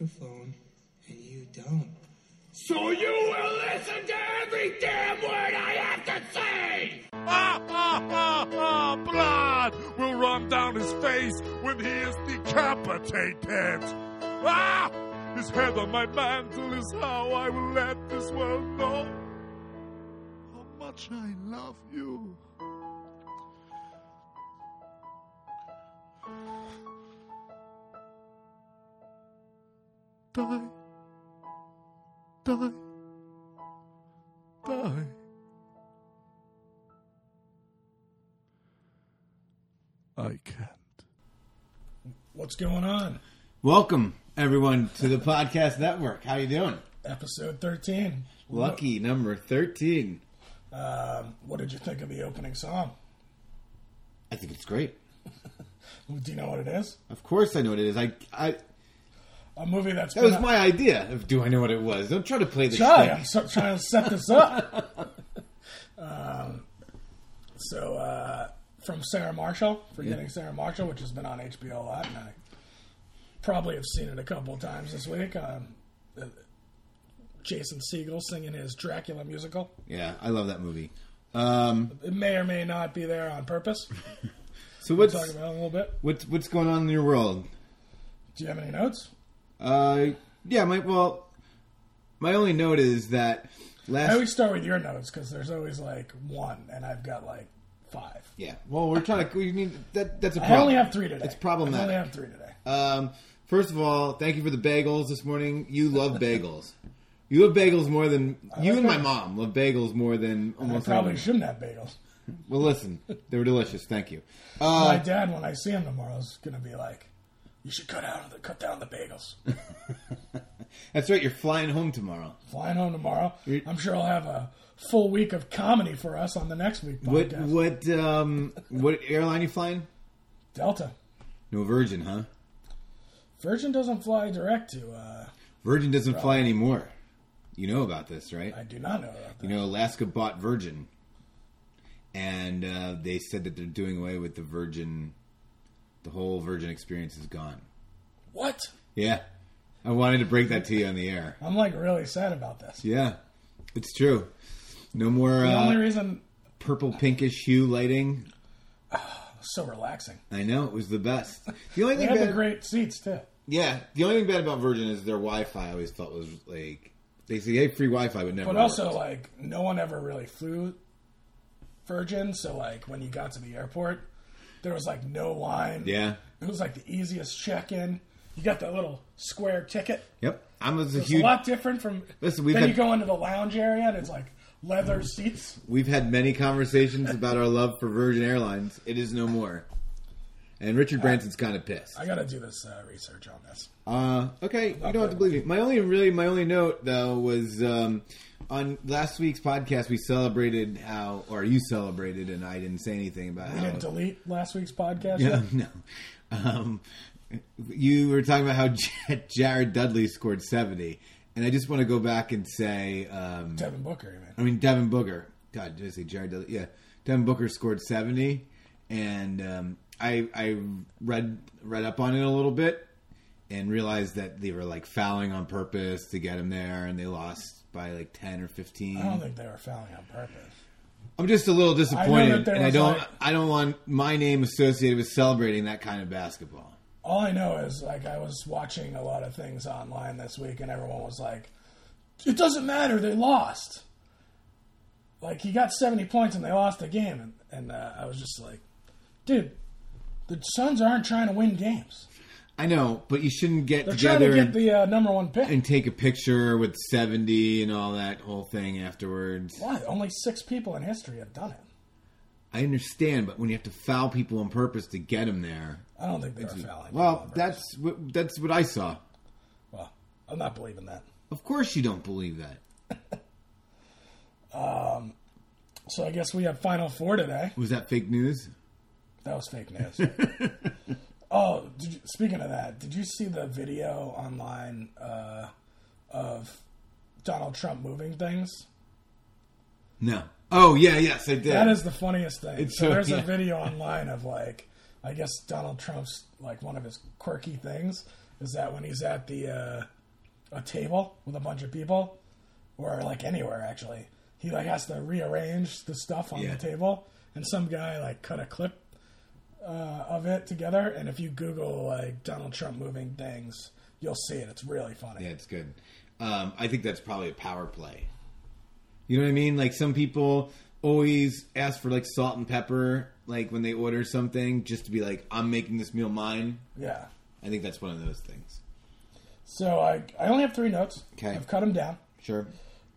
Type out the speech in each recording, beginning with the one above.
microphone and you don't. So you will listen to every damn word I have to say! Ah, ah, ah, ah, blood will run down his face when he is decapitated! Ah! His head on my mantle is how I will let this world know how much I love you. Die. Die. Die. I can't. What's going on? Welcome everyone to the podcast network. How you doing? Episode 13. Lucky number thirteen. Um, what did you think of the opening song? I think it's great. Do you know what it is? Of course, I know what it is. I, I A movie that's that was my idea. Of, do I know what it was? Don't try to play the try. I'm so, trying to set this up. um, so, uh, from Sarah Marshall, Forgetting Sarah Marshall, which has been on HBO a lot, and I probably have seen it a couple times this week. Um, uh, Jason Segel singing his Dracula musical. Yeah, I love that movie. Um, It may or may not be there on purpose. so We'll what's talk about a little bit. what's what's going on in your world? Do you have any notes? Uh, yeah, my well, my only note is that last. I always start with your notes because there's always like one, and I've got like five. yeah, well, we're trying to. We need that. That's a I problem. only have three today. It's I problematic. only have three today. Um, first of all, thank you for the bagels this morning. You love bagels. You love bagels more than you like and my bagels. mom love bagels more than I almost probably anyone. shouldn't have bagels. Well, listen, they were delicious. Thank you. My Uh, dad, when I see him tomorrow, is gonna be like, "You should cut out the cut down the bagels." that's right. You're flying home tomorrow. Flying home tomorrow, I'm sure I'll have a full week of comedy for us on the next week What podcast. what um what airline you flying? Delta, No Virgin, huh? Virgin doesn't fly direct to. Uh, Virgin doesn't fly anymore. You know about this, right? I do not know about that. You know, Alaska bought Virgin, and uh, they said that they're doing away with the Virgin. The whole Virgin experience is gone. What? Yeah, I wanted to break that to you on the air. I'm like really sad about this. Yeah, it's true. No more The uh, only reason purple pinkish hue lighting. so relaxing. I know it was the best. The only They thing had the bad, great seats too. yeah, the only thing bad about Virgin is their Wi-Fi. I always thought was like they say hey free Wi-Fi, but never. But also, worked. like, no one ever really flew Virgin, so like when you got to the airport, there was like no line. yeah, It was like the easiest check-in. You got that little square ticket. yep. I'm a It's huge. a lot different from. Listen, we've then had- you go into the lounge area and it's like leather seats. We've had many conversations about our love for Virgin Airlines. It is no more. And Richard Branson's kind of pissed. I got to do this uh, research on this. Uh, okay, you don't have to believe me. My only, really, my only note though was um, on last week's podcast we celebrated how, or you celebrated, and I didn't say anything about We how. didn't delete last week's podcast. Yeah, yet? no. Um, you were talking about how J- Jared Dudley scored seventy, and I just want to go back and say, um, Devin Booker, you mean? I mean Devin Booker. God, did I say Jared Dudley? Yeah, Devin Booker scored seventy, and um, I I read read up on it a little bit and realized that they were like fouling on purpose to get him there, and they lost by like ten or fifteen. I don't think they were fouling on purpose. I'm just a little disappointed, there and I don't like- I don't want my name associated with celebrating that kind of basketball. All I know is like I was watching a lot of things online this week, and everyone was like, "It doesn't matter, they lost." Like he got seventy points and they lost the game, and, and uh, I was just like, "Dude, the Suns aren't trying to win games. I know, but you shouldn't get They're trying together to get and, the uh, number one pick." and take a picture with 70 and all that whole thing afterwards. Why? Only six people in history have done it. I understand, but when you have to foul people on purpose to get them there, I don't think they were fouling. well, people. that's what, that's what I saw. well, I'm not believing that. Of course, you don't believe that. So I guess we have Final Four today. Was that fake news? That was fake news. oh, did you, speaking of that, did you see the video online uh, of Donald Trump moving things? No. Oh yeah, yes, I did. That is the funniest thing. It's so so- there's yeah. a video online of like, I guess Donald Trump's like one of his quirky things is that when he's at the uh, a table with a bunch of people, or like anywhere actually, he like has to rearrange the stuff on Yeah. the table, and some guy like cut a clip uh, of it together. And if you Google like Donald Trump moving things, you'll see it. It's really funny. Yeah, it's good. Um, I think that's probably a power play. You know what I mean? Like some people always ask for like salt and pepper, like when they order something, just to be like, "I'm making this meal mine." yeah. I think that's one of those things. So I I only have three notes. Okay. I've cut them down. Sure.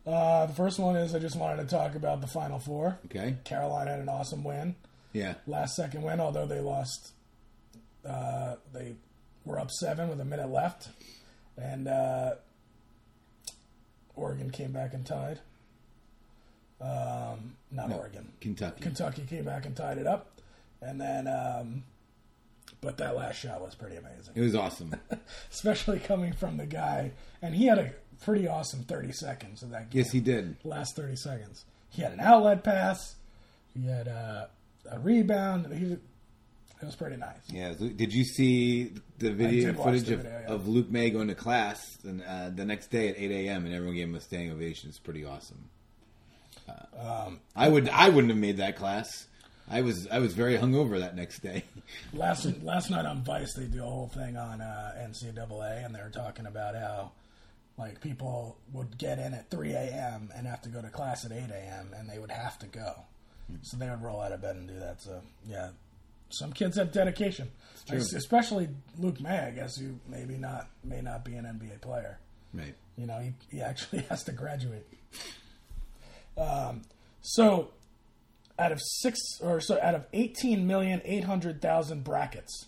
Uh, the first one is I just wanted to talk about the Final Four. Okay. Carolina had an awesome win, Yeah. last second win, although they lost. Uh, they were up seven with a minute left, and uh, Oregon came back and tied. Um, not No, Oregon. Kentucky. Kentucky came back and tied it up, and then. Um, but that last shot was pretty amazing It was awesome. especially coming from the guy, and he had a pretty awesome 30 seconds of that game. yes, he did. Last 30 seconds. He had an outlet pass. He had uh, a rebound. He, it was pretty nice. Yeah. Did you see the video footage the of, yeah. of Luke Maye going to class and, uh, the next day at 8 a.m. and everyone gave him a standing ovation? It's pretty awesome. Uh, Um, I would. I wouldn't have made that class. I was. I was very hungover that next day. Last last night on Vice, they do a whole thing on uh, NCAA, and they were talking about how like people would get in at 3 a.m. and have to go to class at 8 a.m. and they would have to go, so they would roll out of bed and do that. So yeah, some kids have dedication, true. especially Luke Maye, I guess, who maybe not may not be an NBA player. Right. You know, he, he actually has to graduate. Um, so, out of six or so, out of eighteen million eight hundred thousand brackets,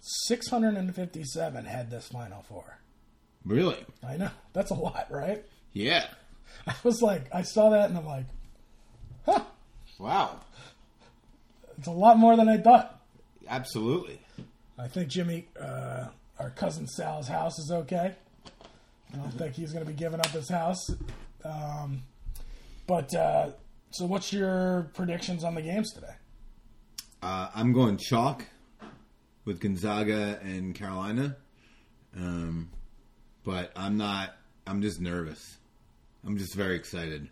six hundred and fifty-seven had this Final Four. Really? I know that's a lot, right? Yeah. I was like, I saw that and I'm like, huh, Wow. it's a lot more than I thought. Absolutely. I think Jimmy, uh, our cousin Sal's house is okay. I don't think he's going to be giving up his house. Um, but uh, so, what's your predictions on the games today? Uh, I'm going chalk with Gonzaga and Carolina. Um, but I'm not. I'm just nervous. I'm just very excited.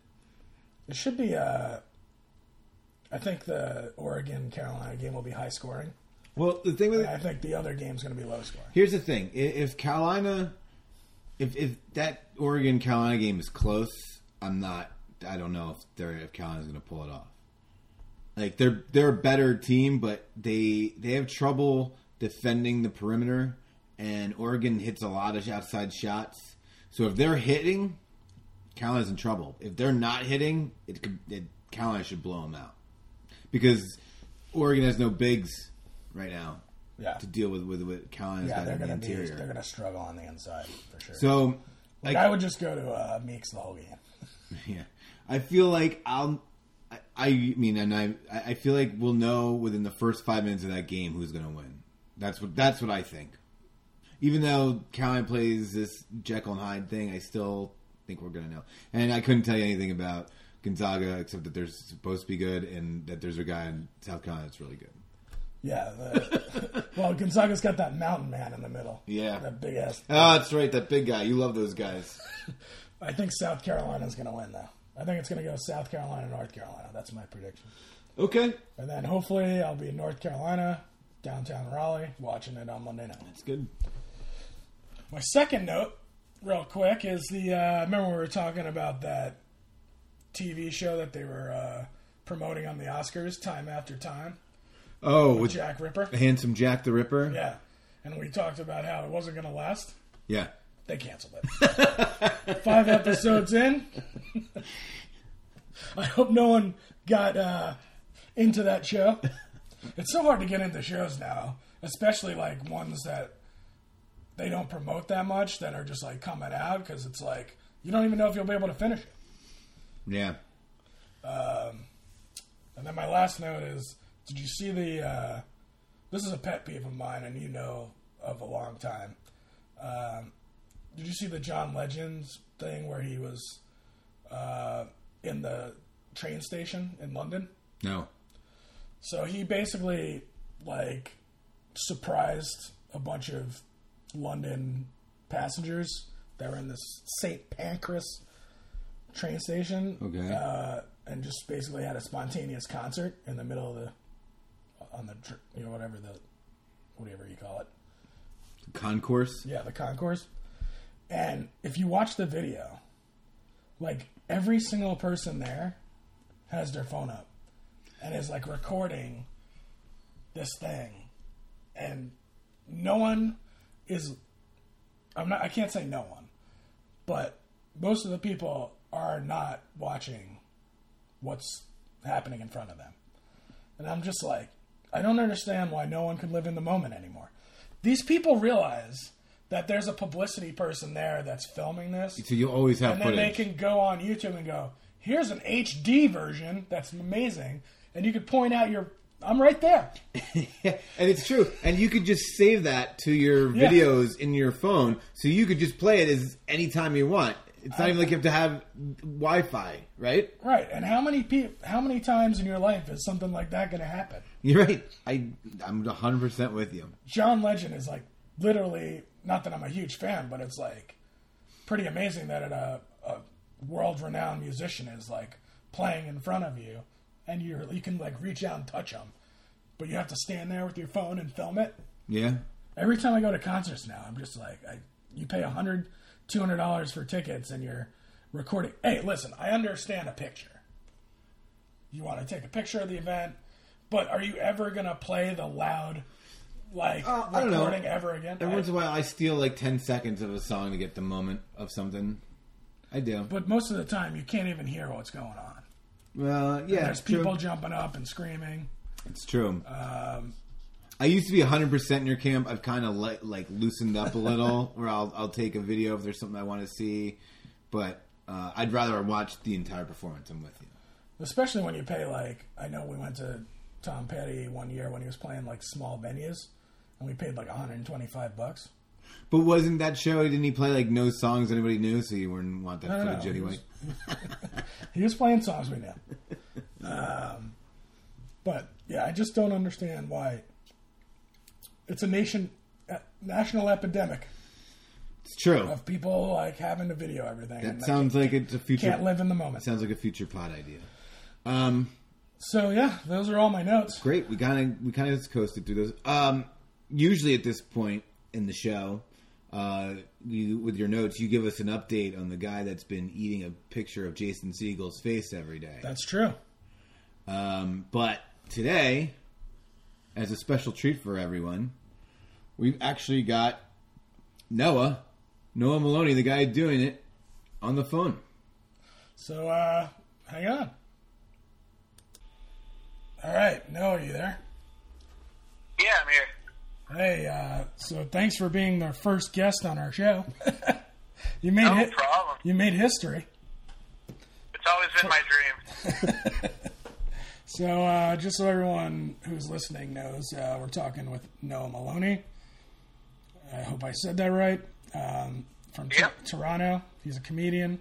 It should be. Uh, I think the Oregon Carolina game will be high scoring. Well, the thing with I think the other game's going to be low scoring. Here's the thing: if Carolina, if if that Oregon Carolina game is close, I'm not. I don't know if they're if Carolina's going to pull it off. Like they're they're a better team, but they they have trouble defending the perimeter, and Oregon hits a lot of outside shots. So if they're hitting, Carolina's in trouble. If they're not hitting, it could it, Carolina should blow them out because Oregon has no bigs right now Yeah, to deal with with what Carolina's yeah, got they're in the going to be interior. they're going to struggle on the inside for sure. so, like, like, I would just go to uh, Meeks the whole game. yeah, I feel like I'll. I, I mean, and I, I feel like we'll know within the first five minutes of that game who's going to win. That's what that's what I think. Even though Carolina plays this Jekyll and Hyde thing, I still think we're going to know. And I couldn't tell you anything about Gonzaga except that they're supposed to be good and that there's a guy in South Carolina that's really good. Yeah, the, well, Gonzaga's got that mountain man in the middle. Yeah. that big ass. Oh, that's right, that big guy. You love those guys. I think South Carolina's going to win though. I think it's going to go South Carolina, North Carolina. That's my prediction. Okay, And then hopefully I'll be in North Carolina, downtown Raleigh, watching it on Monday night. that's good. My second note, real quick, is the uh, remember we were talking about that TV show that they were uh, promoting on the Oscars, time after time, Oh, with Jack Ripper. The handsome Jack the Ripper. Yeah, and we talked about how it wasn't going to last. Yeah. They canceled it. Five episodes in. I hope no one got uh, into that show. It's so hard to get into shows now, especially like ones that they don't promote that much that are just like coming out because it's like you don't even know if you'll be able to finish it. Yeah. And then my last note is: Did you see the? Uh, this is a pet peeve of mine, and you know of a long time. Um, did you see the John Legends thing where he was uh, in the train station in London? No. So he basically like surprised a bunch of London passengers that were in this St. Pancras train station. Okay. Uh, and just basically had a spontaneous concert in the middle of the on the you know whatever the whatever you call it Concourse. yeah the concourse and if you watch the video like every single person there has their phone up and is like recording this thing and no one is i'm not i can't say no one but most of the people are not watching what's happening in front of them and i'm just like i don't understand why no one can live in the moment anymore these people realize that there's a publicity person there that's filming this So you always have and then footage. they can go on YouTube and go, "Here's an HD version that's amazing," and you could point out your, "I'm right there." and it's true. And you could just save that to your Yeah. videos in your phone, so you could just play it as anytime you want. It's not even like you have to have Wi-Fi, right? Right. And how many pe- how many times in your life is something like that going to happen? You're right. I I'm 100 percent with you. John Legend is like literally not that I'm a huge fan, but it's like pretty amazing that uh, a, a world renowned musician is like playing in front of you, and you you can like reach out and touch them, but you have to stand there with your phone and film it. Yeah. Every time I go to concerts now, I'm just like, I, you pay a hundred, two hundred dollars for tickets, and you're recording. Hey, listen, I understand a picture. You want to take a picture of the event, but are you ever gonna play the loud, like Uh, I don't know. recording ever again? Every once in a while, I steal like 10 seconds of a song to get the moment of something. I do. but most of the time, you can't even hear what's going on. Well, yeah, There's it's true. people jumping up and screaming. It's true. Um, I used to be 100% in your camp. I've kind of le- like loosened up a little, where I'll I'll take a video if there's something I want to see, but uh, I'd rather watch the entire performance. I'm with you. especially when you pay like I know we went to Tom Petty one year when he was playing like small venues, and we paid like 125 bucks. But wasn't that show? Didn't he play like no songs anybody knew? So you wouldn't want that No, no, footage no. anyway. He was playing songs we knew. Um, but yeah, I just don't understand why it's a nation uh, national epidemic It's true. of people like having to video everything. That sounds like it's a future. can't live in the moment. Sounds like a future pod idea. Um, So yeah, those are all my notes. great. We kind of we kind of coasted through those. Um, usually at this point in the show, uh, you with your notes, you give us an update on the guy that's been eating a picture of Jason Segel's face every day. That's true. Um, but today, as a special treat for everyone, we've actually got Noah, Noah Maloney, the guy doing it, on the phone. So uh, hang on. All right, Noah, are you there? Yeah, I'm here. Hey, uh, so thanks for being the first guest on our show. you made No hi- problem. you made history. It's always been my dream. So uh, just so everyone who's listening knows, uh, we're talking with Noah Maloney. I hope I said that right. Um, from Yep. Toronto, he's a comedian.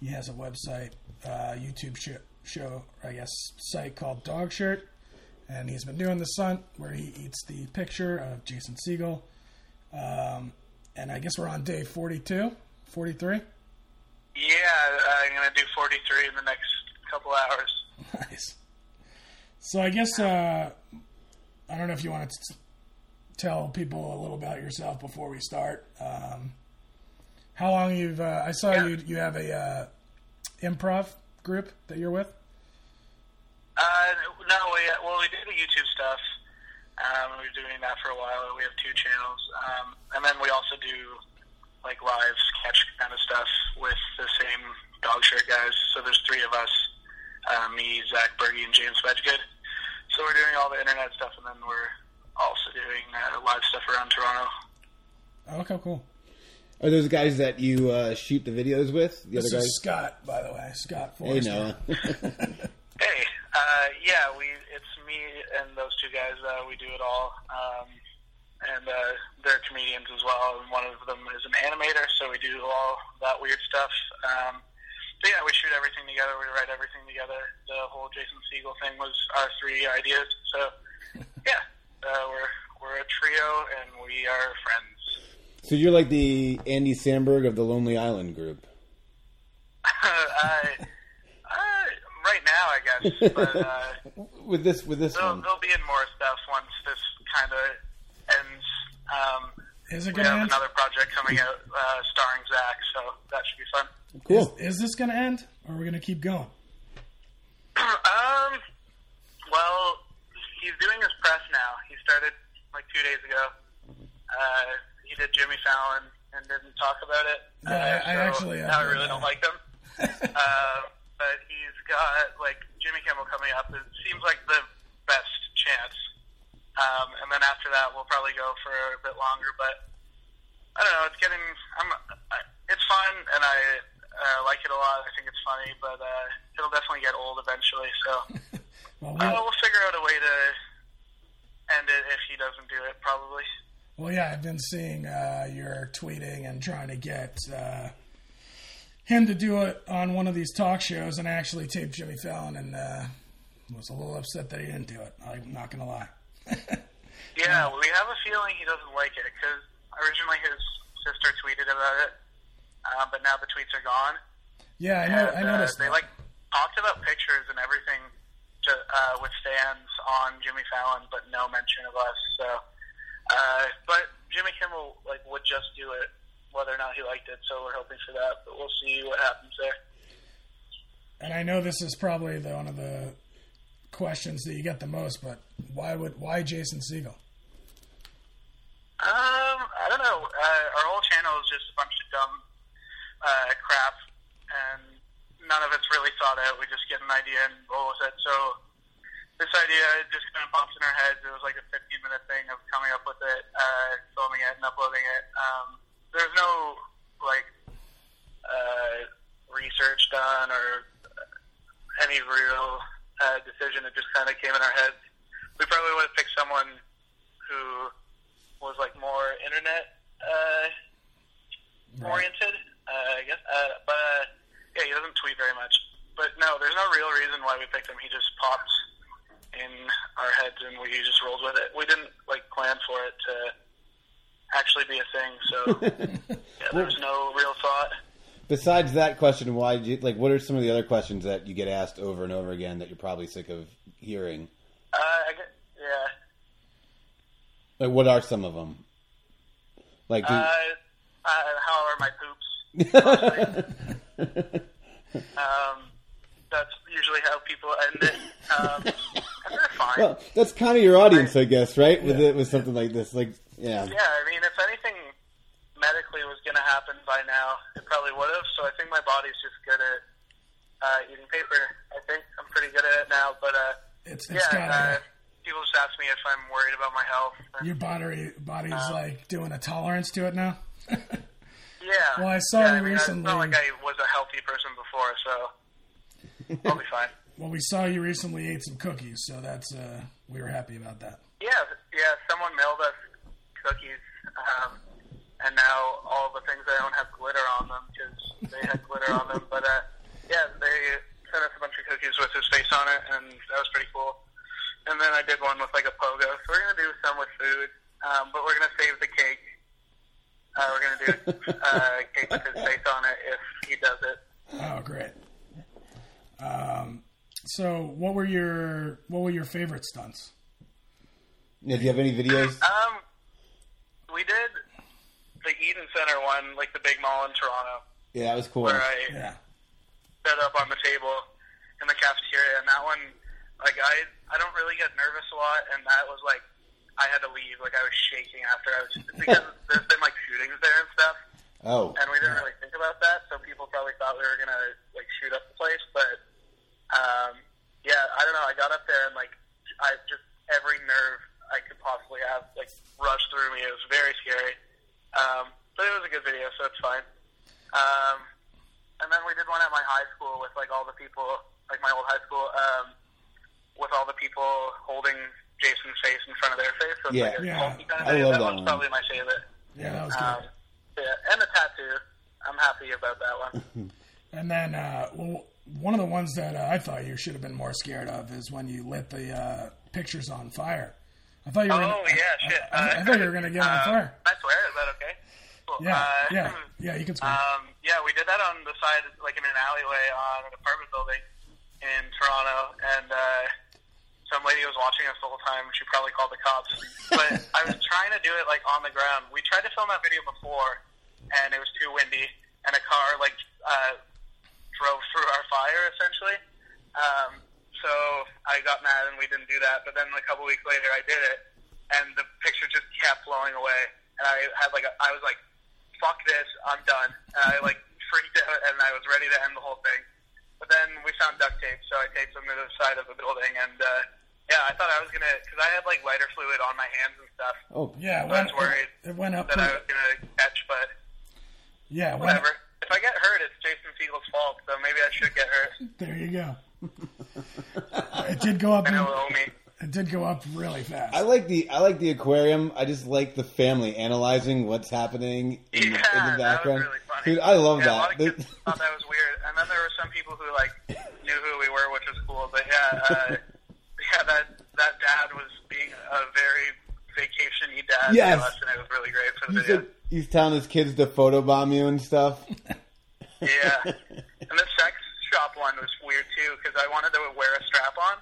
He has a website, uh, YouTube show, show, I guess, site called Dog Shirt, and he's been doing the stunt where he eats the picture of Jason Segel. Um, and I guess we're on day 42, 43. Yeah, I'm gonna do 43 in the next couple hours. Nice. So I guess uh, I don't know if you want to tell people a little about yourself before we start. Um, how long you've? Uh, I saw Yeah. you. You have a uh, improv group that you're with. Uh, no, we well we do the YouTube stuff. Um, we've been doing that for a while. We have two channels, um, and then we also do like live sketch kind of stuff with the same dog shirt guys. So there's three of us: uh, me, Zach Berge, and James Wedgwood. So we're doing all the internet stuff, and then we're also doing uh, live stuff around Toronto. Oh, okay, cool. Are those guys that you uh, shoot the videos with? The This other is guys? Scott, by the way, Scott Hey, Forrester. Hey, uh, yeah, we it's me and those two guys. Uh, we do it all, um, and uh, they're comedians as well. And one of them is an animator, so we do all that weird stuff. Um, but yeah, we shoot everything together. We write everything together. The whole Jason Segel thing was our three ideas. So yeah, uh, we're we're we're a trio, and we are friends. So you're like the Andy Samberg of the Lonely Island group. uh, right now, I guess, but uh, With this, with this there'll, one, there'll be in more stuff once this kind of ends. Um, Is it going to have end? another project coming out uh, starring Zach, so that should be fun. cool. Is this going to end, or are we going to keep going? um, well, he's doing his press now. He started like two days ago. Uh, he did Jimmy Fallon and didn't talk about it. Yeah, I- I so actually have now I really that. don't like him. uh, but he's got like Jimmy Kimmel coming up. It seems like the best chance. Um, and then after that, we'll probably go for a bit longer. But I don't know. It's getting. I'm. I, it's fun, and I uh, like it a lot. I think it's funny, but uh, it'll definitely get old eventually. So Well, uh, we, we'll figure out a way to end it if he doesn't do it. Probably. well, yeah, I've been seeing uh, your tweeting and trying to get uh, him to do it on one of these talk shows, and I actually taped Jimmy Fallon and uh, was a little upset that he didn't do it. I'm not going to lie. Yeah, we have a feeling he doesn't like it because originally his sister tweeted about it, uh, but now the tweets are gone. Yeah, I know. and, I uh, they that. like talked about pictures and everything to, uh, with fans on Jimmy Fallon, but no mention of us. So, uh, but Jimmy Kimmel like would just do it, whether or not he liked it. So we're hoping for that, but we'll see what happens there. and I know this is probably the, one of the questions that you get the most, but why would why Jason Segel? Um, I don't know. Uh, our whole channel is just a bunch of dumb uh, crap, and none of it's really thought out. We just get an idea and roll with it. So this idea just kind of pops in our heads. It was like a 15 minute thing of coming up with it, uh, filming it, and uploading it. Um, there's no like uh, research done or any real uh, decision. It just kind of came in our heads. We probably would have picked someone who was like more internet uh, oriented, uh, I guess. Uh, but uh, yeah, he doesn't tweet very much. But no, there's no real reason why we picked him. He just pops in our heads, and we just rolled with it. We didn't like plan for it to actually be a thing, so yeah, there was no real thought. Besides that question, why? Do you, like, what are some of the other questions that you get asked over and over again that you're probably sick of hearing? Uh, I guess, yeah. Like, what are some of them? Like, do, Uh, uh, how are my poops? Um, that's usually how people end it. Um, and they're fine. well, that's kind of your audience, I guess, right? With it, with something like this, like, yeah, Yeah, I mean, if anything medically was going to happen by now, it probably would have. So I think my body's just good at uh, eating paper. I think I'm pretty good at it now. But uh, It's it's yeah, got uh, people just ask me if I'm worried about my health. your body body's Um, like doing a tolerance to it now. Yeah. Well, I saw yeah, you I mean, It's recently- not like I was a healthy person before, so I'll be fine. well, we saw you recently ate some cookies, so that's uh, we were happy about that. Yeah, yeah. Someone mailed us cookies, um, and now all the things I own have glitter on them because they had glitter on them. But uh, yeah, they sent us a bunch of cookies with his face on it, and that was pretty cool. And then I did one with like a pogo. So we're gonna do some with food, um, but we're gonna save the cake. Uh, we're gonna do uh, cake with his face on it if he does it. Oh, great. Um, so what were your what were your favorite stunts? Yeah, do you have any videos? Um, we did the Eaton Centre one, like the big mall in Toronto, Yeah, that was cool. where I Yeah, set up on the table in the cafeteria, and that one, like I, I don't really get nervous a lot, and that was like I had to leave, like I was shaking after. I was because there's been like shootings there and stuff, Oh, and we didn't really think about that, so people probably thought we were gonna like shoot up the place, but um, yeah, I don't know. I got up there and like I just every nerve I could possibly have like rushed through me. It was very scary, um, but it was a good video, so it's fine. Um, and then we did one at my high school with like all the people, like my old high school, um, with all the people holding Jason's face in front of their face. So it's Yeah. like Yeah. kind of I love that that one's one. probably my favorite. yeah, that was good. Um, yeah, and the tattoo. I'm happy about that one. And then, uh, well, one of the ones that uh, I thought you should have been more scared of is when you lit the uh, pictures on fire. I thought you were. Oh gonna, yeah, shit. I, I thought you were gonna get on uh, fire. I swear, is that okay? Cool. Yeah, uh, yeah, yeah. You can swear. Um, yeah, we did that on the side, like in an alleyway on an apartment building in Toronto, and uh, some lady was watching us the whole time. She probably called the cops, but I was trying to do it like on the ground. We tried to film that video before, and it was too windy, and a car like uh, drove through our fire essentially. Um, so I got mad and we didn't do that. But then a couple weeks later, I did it, and the picture just kept blowing away. And I had like a, I was like, "Fuck this, I'm done." And I like freaked out, and I was ready to end the whole thing. But then we found duct tape, so I taped them to the side of the building, and uh, yeah, I thought I was gonna because I had like lighter fluid on my hands and stuff Oh, yeah, it I was worried it, it went up. that I was gonna catch, but yeah, went, whatever. If I get hurt, it's Jason Segel's fault, so maybe I should get hurt. there you go. it did go up. I know he'll owe me. It did go up really fast. I like the I like the aquarium. I just like the family analyzing what's happening in, the- in Yeah, the that was background. really funny. Dude, I love yeah, A lot that. of kids thought that was weird, and then there were some people who like knew who we were, which was cool. But yeah, uh, yeah, that that dad was being a very vacationy dad Yes. to us, and it was really great for the he's, video. like- he's telling his kids to photobomb you and stuff. Yeah, and the sex shop one was weird too because I wanted to wear a strap on,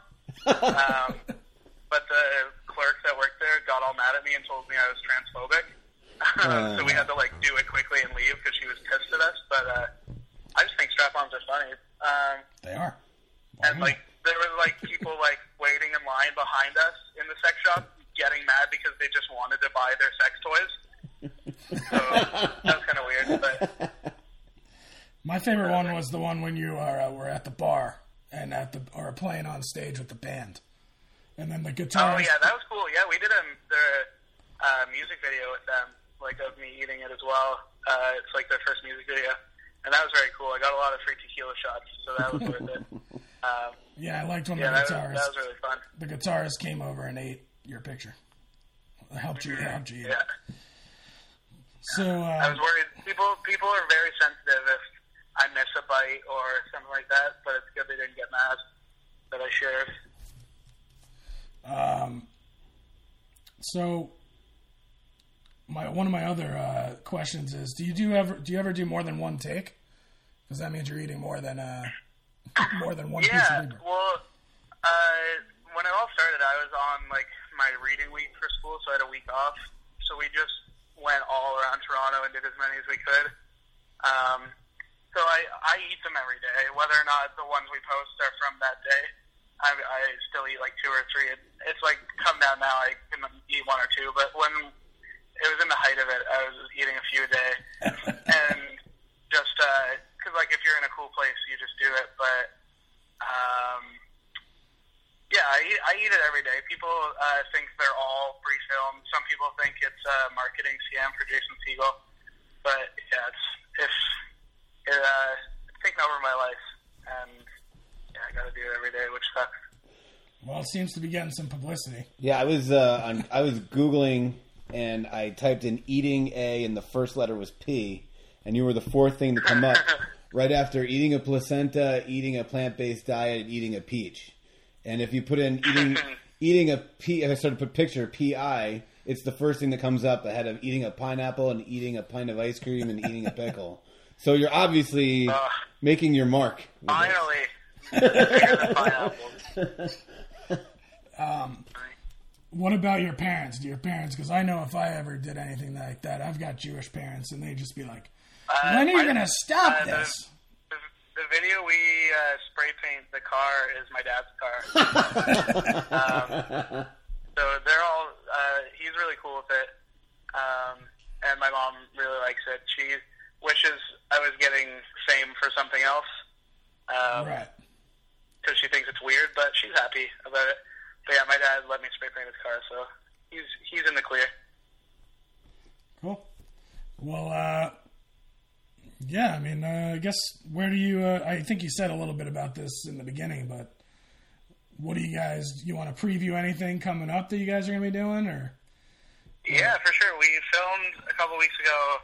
um, but the clerk that worked there got all mad at me and told me I was transphobic. so we had to like do it quickly and leave because she was pissed at us. But uh, I just think strap-ons are funny. Um, they are. and like there was like people like waiting in line behind us in the sex shop, getting mad because they just wanted to buy their sex toys. So that was kind of weird, but My favorite one was the one when you are uh, were at the bar and at the or playing on stage with the band, and then the guitar. oh yeah, that was cool. Yeah, we did a the uh, music video with them, like of me eating it as well. Uh, it's like their first music video, and that was very cool. I got a lot of free tequila shots, so that was worth it. Um, yeah, I liked when yeah, the that was, that was really fun. the guitarist came over and ate your picture. Helped you, helped you. eat. Yeah. So I was worried. People people are very sensitive if I miss a bite or something like that. But it's good they didn't get mad that I shared. Um, so my one of my other uh, questions is: Do you do ever do you ever do more than one take? Because that means you're eating more than uh, more than one piece Yeah. of paper. Well, uh, when it all started, I was on like my reading week for school, so I had a week off. So we just went all around Toronto and did as many as we could. Um, so I I eat them every day, whether or not the ones we post are from that day. I, I still eat like two or three. It, it's like come down now. I can eat one or two, but when it was in the height of it, I was eating a few a day, and just because like if you're in a cool place, you just do it. But um, yeah, I eat, I eat it every day. People uh, think they're all pre-filmed. Some people think it's a marketing scam for Jason Segel. But yeah, it's it's it, uh, it's taken over my life, and yeah, I got to do it every day, which sucks. Well, it seems to be getting some publicity. Yeah, I was uh, on, I was googling and I typed in eating a and the first letter was P, and you were the fourth thing to come up right after eating a placenta, eating a plant based diet, and eating a peach. And if you put in eating eating a P, if I started to put picture PI, it's the first thing that comes up ahead of eating a pineapple and eating a pint of ice cream and eating a pickle. So you're obviously Ugh. making your mark. Finally, bigger than pineapples. What about your parents? Do your parents? Because I know if I ever did anything like that, I've got Jewish parents, and they'd just be like, Uh, "When are you gonna stop uh, this?" The, the video we uh, spray paint the car is my dad's car. um, so they're all. Uh, he's really cool with it, um, and my mom really likes it. She wishes I was getting fame for something else because right. she thinks it's weird, but she's happy about it. But yeah, my dad let me spray paint his car, so he's he's in the clear. Cool. Well, uh, yeah, I mean, uh, I guess where do you? Uh, I think you said a little bit about this in the beginning, but what do you guys? You want to preview anything coming up that you guys are going to be doing, or Yeah, for sure. We filmed a couple weeks ago.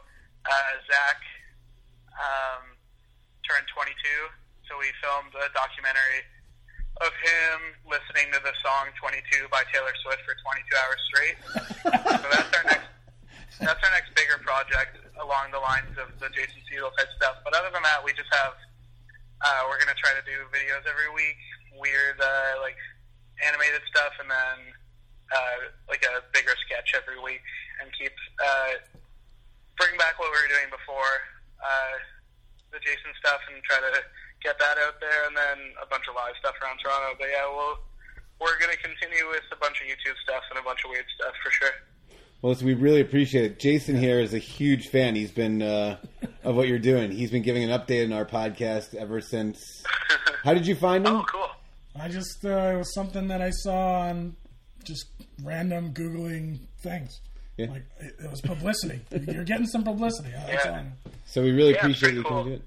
Uh, Zach um, turned 22, so we filmed a documentary of him listening to the song 22 by Taylor Swift for 22 hours straight. so that's our next that's our next bigger project along the lines of the Jason Segel type stuff. But other than that, we just have uh, we're gonna try to do videos every week, weird uh, like animated stuff, and then uh, like a bigger sketch every week, and keep uh, bring back what we were doing before uh, the Jason stuff, and try to get that out there, and then a bunch of live stuff around Toronto. But yeah, we'll we're gonna continue with a bunch of YouTube stuff and a bunch of weird stuff for sure. Well, listen, we really appreciate it. Jason here is a huge fan. He's been uh, of what you're doing. He's been giving an update on our podcast ever since. How did you find him? Oh, cool. I just uh, it was something that I saw on just random googling things. Yeah. Like it, it was publicity. You're getting some publicity. Yeah. all I. So we really Yeah, appreciate you cool. coming to.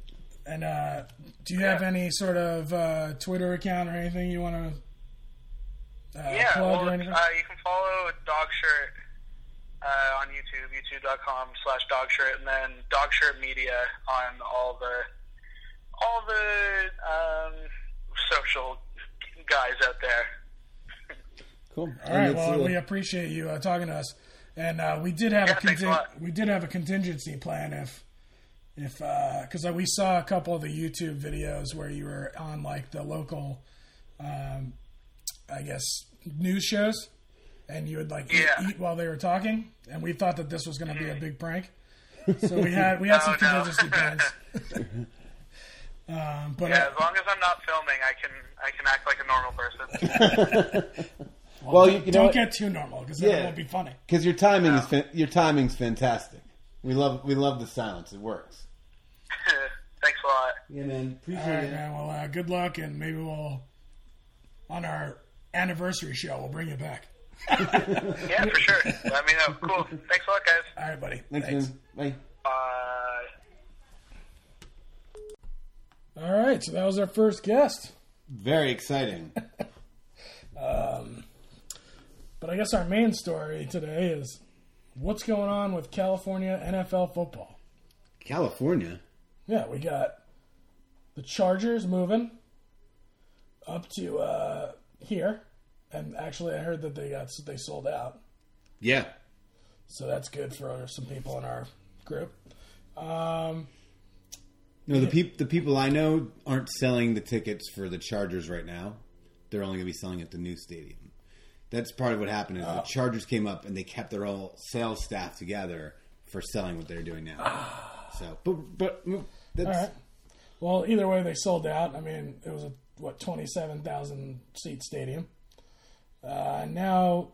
And uh, do you have any sort of uh, Twitter account or anything you want to uh, Yeah, plug well, or anything? uh, you can follow Dogshirt uh, on YouTube, youtube.com slash Dogshirt, and then Dogshirt Media on all the all the um, social guys out there. Cool. All right. Well, we appreciate you uh, talking to us, and uh, we did have Yeah, a thanks a contin- lot. we did have a contingency plan if if because uh, we saw a couple of the YouTube videos where you were on like the local, um, I guess news shows, and you would like eat- Yeah. eat, while they were talking, and we thought that this was going to be a big prank. So we had we had some Oh, no. contingency plans. um, but Yeah, uh, as long as I'm not filming, I can I can act like a normal person. well, you, you don't what? get too normal because then Yeah. it won't be funny. because your timing is fan- your timing's fantastic. We love we love the silence. It works. Thanks a lot. Yeah, man. Appreciate All right, man. Well, uh, good luck, and maybe we'll on our anniversary show we'll bring you back. Yeah, for sure. Let me know. Cool. Thanks a lot, guys. All right, buddy. Thanks, Thanks. man. Bye. Bye. All right, so that was our first guest. Very exciting. But I guess our main story today is what's going on with California NFL football. California. Yeah, we got the Chargers moving up to uh, here, and actually, I heard that they got they sold out, Yeah. so that's good for some people in our group. Um, No, the peop- the people I know aren't selling the tickets for the Chargers right now. They're only going to be selling at the new stadium. That's part of what happened is the Chargers came up and they kept their whole sales staff together for selling what they're doing now. So, but but mm, that's All right. Well, either way, they sold out. I mean, it was a what twenty-seven thousand seat stadium. Uh, now,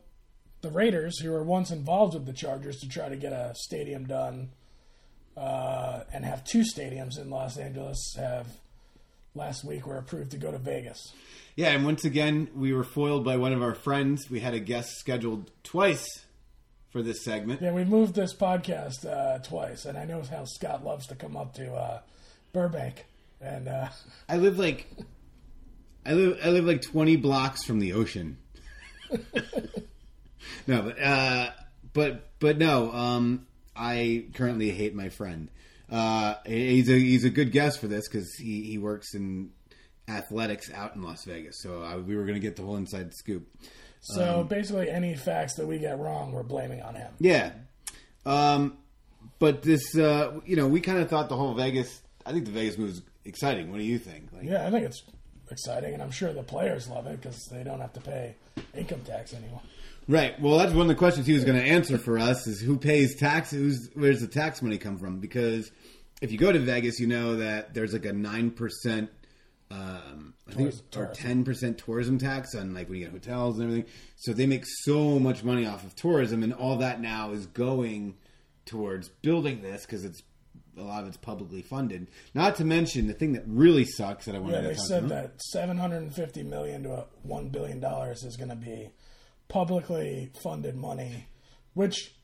the Raiders, who were once involved with the Chargers to try to get a stadium done uh, and have two stadiums in Los Angeles, have last week we were approved to go to Vegas. yeah. And once again, we were foiled by one of our friends. We had a guest scheduled twice for this segment. Yeah, we moved this podcast uh, twice, and I know how Scott loves to come up to uh, Burbank, and uh, I live like I live I live like twenty blocks from the ocean. no, but uh, but but no. Um, I currently hate my friend. Uh, he's a he's a good guest for this because he he works in athletics out in Las Vegas. So I, we were going to get the whole inside scoop. so basically, any facts that we get wrong, we're blaming on him. Yeah. Um, but this, uh, you know, we kind of thought the whole Vegas. I think the Vegas move is exciting. What do you think? Like, Yeah, I think it's exciting, and I'm sure the players love it because they don't have to pay income tax anymore. Right. Well, that's one of the questions he was going to answer for us: is who pays taxes? Who's, where's the tax money come from? Because if you go to Vegas, you know that there's like a nine percent, um, I think, Tourism- or ten percent tourism tax on like when you get hotels and everything. So they make so much money off of tourism, and all that now is going towards building this because it's a lot of it's publicly funded. Not to mention the thing that really sucks that I wanted Yeah, to they talk said about. that 750 million to a one billion dollars is going to be publicly funded money, which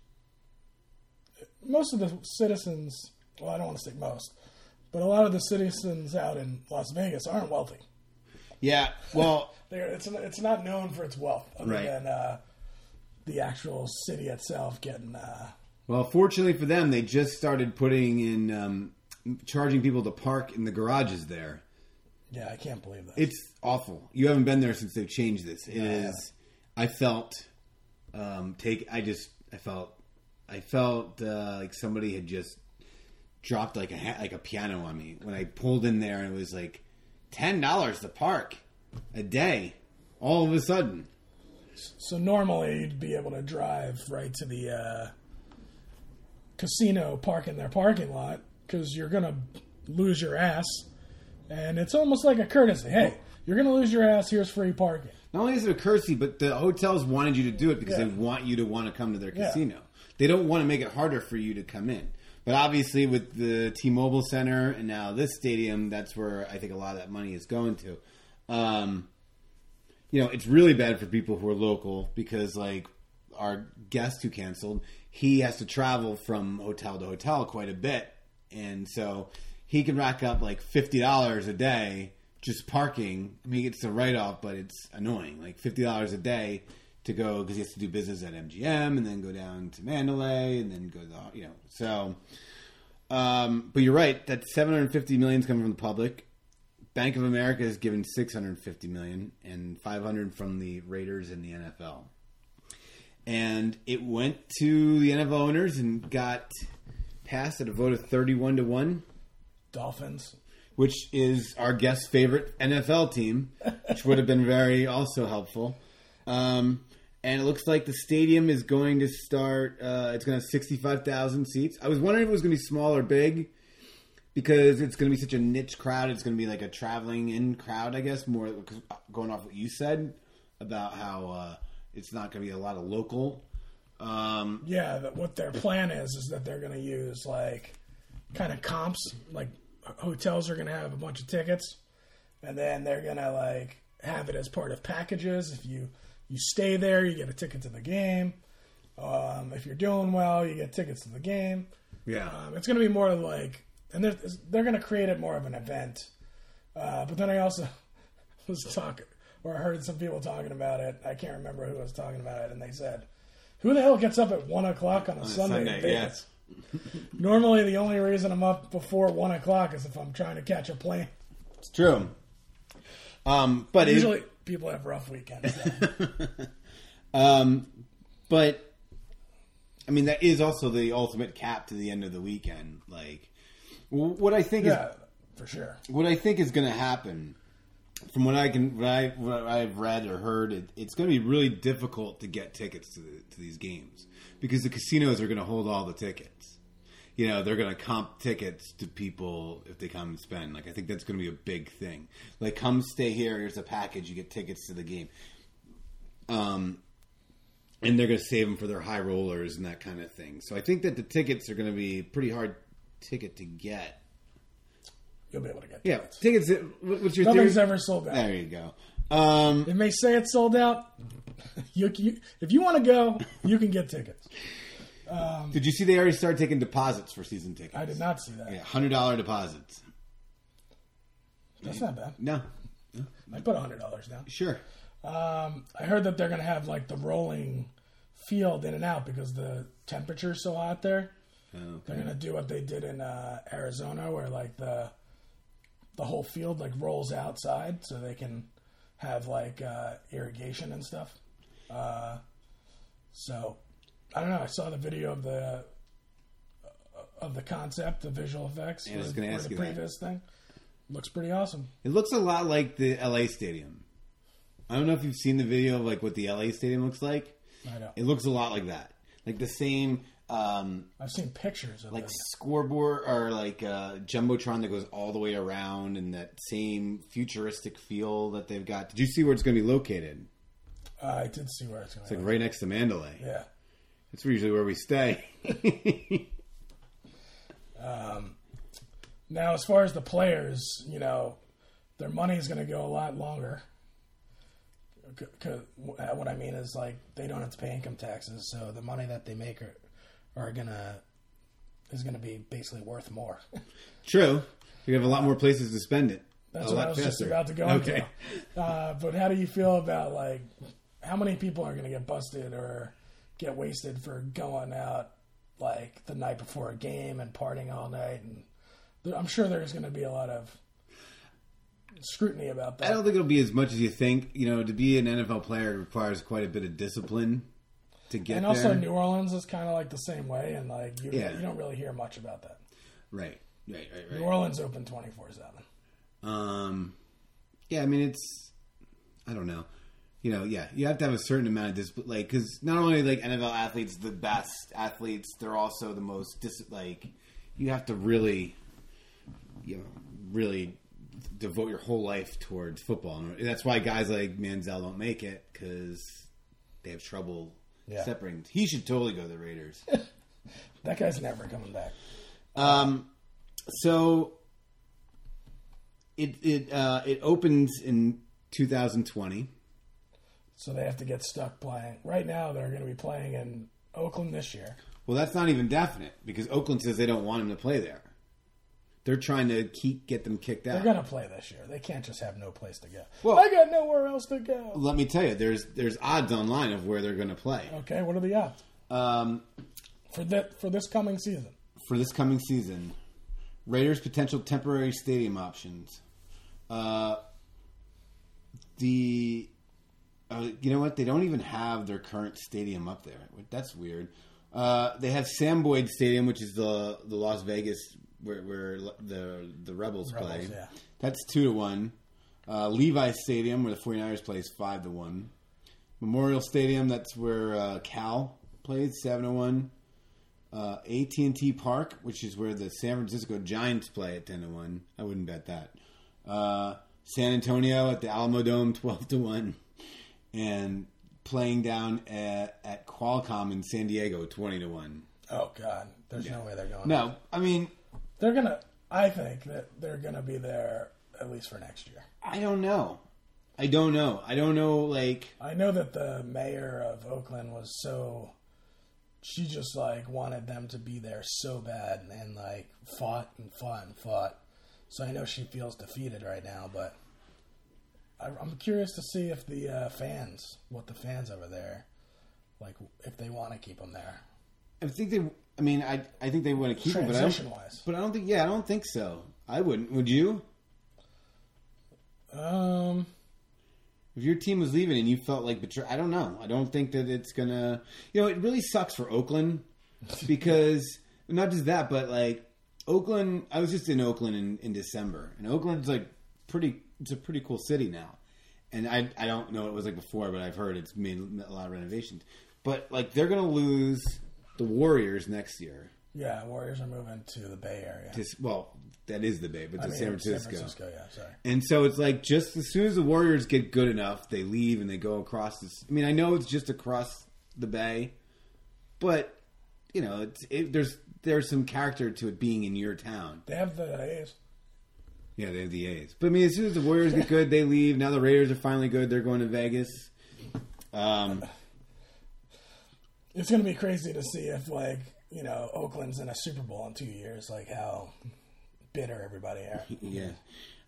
most of the citizens, well, I don't want to say most, but a lot of the citizens out in Las Vegas aren't wealthy. Yeah. Well. It's it's not known for its wealth, other Right. than uh, the actual city itself getting. Uh, Well, fortunately for them, they just started putting in um, charging people to park in the garages there. Yeah, I can't believe that. It's awful. You haven't been there since they've changed this. It Yeah. is. I felt. Um, take. I just. I felt. I felt uh, like somebody had just dropped like a ha- like a piano on me when I pulled in there and it was like ten dollars to park a day. All of a sudden, So normally you'd be able to drive right to the uh, casino, park in their parking lot because you're gonna lose your ass, and it's almost like a courtesy. Hey, you're gonna lose your ass. Here's free parking. not only is it a courtesy, but the hotels wanted you to do it because Yeah. they want you to want to come to their Yeah. casino. They don't want to make it harder for you to come in. But obviously, with the T-Mobile Center and now this stadium, that's where I think a lot of that money is going to. Um, you know, it's really bad for people who are local because, like, our guest who canceled, he has to travel from hotel to hotel quite a bit, and so he can rack up like fifty dollars a day just parking. I mean, it's a write off, but it's annoying. Like fifty dollars a day to go because he has to do business at MGM and then go down to Mandalay and then go to the you know so. Um, but you're right. That 750 million is coming from the public. Bank of America has given 650 million and 500 from the Raiders and the NFL. And it went to the NFL owners and got passed at a vote of 31 to 1, Dolphins. which is our guest's favorite NFL team, which would have been very also helpful. Um, and it looks like the stadium is going to start. Uh, it's going to have sixty-five thousand seats. I was wondering if it was going to be small or big, because it's going to be such a niche crowd. It's going to be like a traveling in crowd, I guess. More going off what you said about how uh, it's not going to be a lot of local. Um, Yeah, that what their plan is is that they're gonna use like kind of comps. Like hotels are gonna have a bunch of tickets, and then they're gonna like have it as part of packages. If you you stay there, you get a ticket to the game. Um, if you're doing well, you get tickets to the game. yeah, Um, it's going to be more like, and they're they're going to create it more of an event. Uh, but then I also was talking, or I heard some people talking about it. I can't remember who was talking about it, and they said, "Who the hell gets up at one o'clock on a Sunday?" in Sunday, Vegas?" Normally, the only reason I'm up before one o'clock is if I'm trying to catch a plane. it's true. Um, but it- Usually, people have rough weekends. Um, but I mean, that is also the ultimate cap to the end of the weekend. Like, what I think yeah, is for sure. what I think is going to happen, from what I can, what, I, what I've read or heard, it, it's going to be really difficult to get tickets to the, to these games because the casinos are going to hold all the tickets. You know, they're going to comp tickets to people if they come and spend. Like, I think that's going to be a big thing. Like, come stay here. Here's a package. You get tickets to the game. Um, and they're going to save them for their high rollers and that kind of thing. So I think that the tickets are going to be pretty hard ticket to get. You'll be able to get Yeah, tickets. tickets. What's your Nothing's theory? ever sold out. There you go. Um, It may say it's sold out. You, you, if you want to go, you can get tickets. Did you see they already started taking deposits for season tickets? I did not see that. Yeah, hundred dollar deposits. That's not bad. No, I put hundred dollars down. sure. Um, I heard that they're going to have like the rolling field in and out because the temperature's so hot there. Okay. They're going to do what they did in uh, Arizona, where like the the whole field like rolls outside, so they can have like uh, irrigation and stuff. Uh, so I don't know. I saw the video of the of the concept, the visual effects Yeah, I was gonna for ask the you that. previous thing. Looks pretty awesome. It looks a lot like the LA Stadium. I don't know if you've seen the video of like what the LA Stadium looks like. I know. It looks a lot like that, like the same um, I've seen pictures of like it. scoreboard or like uh, jumbotron that goes all the way around, and that same futuristic feel that they've got. Did you see where it's going to be located? Uh, I did see where it's going. It's like right next to Mandalay. Yeah. It's usually where we stay. Now, as far as the players, you know, their money is going to go a lot longer. C- c- what I mean is, like, they don't have to pay income taxes, so the money that they make are, are gonna is gonna be basically worth more. True. You have a lot more places to spend it. That's a what I was just faster. about to go Okay. into. Uh, but how do you feel about like how many people are going to get busted or get wasted for going out like the night before a game and partying all night? And I'm sure there's going to be a lot of scrutiny about that. I don't think it'll be as much as you think. You know, to be an NFL player requires quite a bit of discipline to get there. and there. also, New Orleans is kind of like the same way, and like you, Yeah. you don't really hear much about that. right, right, right, right. New. Orleans open twenty four seven. Um, yeah, I mean, it's I don't know. You know, yeah, you have to have a certain amount of discipline, like because not only like NFL athletes, the best athletes, they're also the most dis- like you have to really, you know, really devote your whole life towards football. And that's why guys like Manziel don't make it because they have trouble Yeah. separating. He should totally go to the Raiders. That guy's never coming back. Um, so it it uh, it opens in 2020. So they have to get stuck playing. Right now, they're going to be playing in Oakland this year. Well, that's not even definite because Oakland says they don't want him to play there. They're trying to keep get them kicked out. They're going to play this year. They can't just have no place to go. Well- I got nowhere else to go. Let me tell you, there's there's odds online of where they're going to play Okay, what are the odds um, for that for this coming season? for this coming season. Raiders potential temporary stadium options. Uh, the uh, you know what? They don't even have their current stadium up there. That's weird. Uh, they have Sam Boyd Stadium, which is the the Las Vegas where, where the the Rebels, Rebels, play. yeah. That's two to one. Uh, Levi Stadium, where the 49ers play, is five to one. Memorial Stadium, that's where uh, Cal plays, seven to one. Uh, AT&T Park, which is where the San Francisco Giants play at ten to one. I wouldn't bet that. Uh, San Antonio at the Alamodome, twelve to one, and playing down at, at Qualcomm in San Diego, twenty to one. Oh God, there's no way they're going. No, I mean they're gonna. I think that they're gonna be there at least for next year. I don't know. I don't know. I don't know. Like I know that the mayor of Oakland was so. She just like wanted them to be there so bad and like fought and fought and fought. So I know she feels defeated right now, but I'm curious to see if the uh, fans, what the fans over there, like if they want to keep them there. I think they. I mean, I I think they want to keep it, but I don't. Transition-wise. But I don't think. Yeah, I don't think so. I wouldn't. Would you? Um, If your team was leaving and you felt like betrayed, I don't know. I don't think that it's gonna. You know, it really sucks for Oakland because not just that, but like Oakland. I was just in Oakland in, in December, and Oakland's like pretty. It's a pretty cool city now, and I I don't know what it was like before, but I've heard it's made a lot of renovations. But like they're gonna lose the Warriors next year. yeah, Warriors are moving to the Bay Area. To, well, that is the Bay, but to I mean, San Francisco. San Francisco, yeah, sorry. And so it's like just as soon as the Warriors get good enough, they leave and they go across this. I mean, I know it's just across the bay, but you know, it's it, there's there's some character to it being in your town. They have the A's. Yeah, they have the A's. But I mean, as soon as the Warriors get good, they leave. Now the Raiders are finally good. They're going to Vegas. Um, It's going to be crazy to see if, like, you know, Oakland's in a Super Bowl in two years, like how bitter everybody are. Yeah.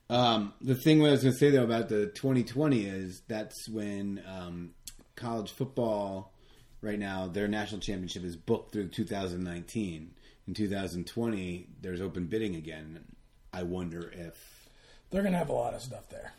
Um, the thing what I was going to say though about the 2020 is that's when um, college football right now their national championship is booked through 2019. In 2020, there's open bidding again. I wonder if They're going to have a lot of stuff there.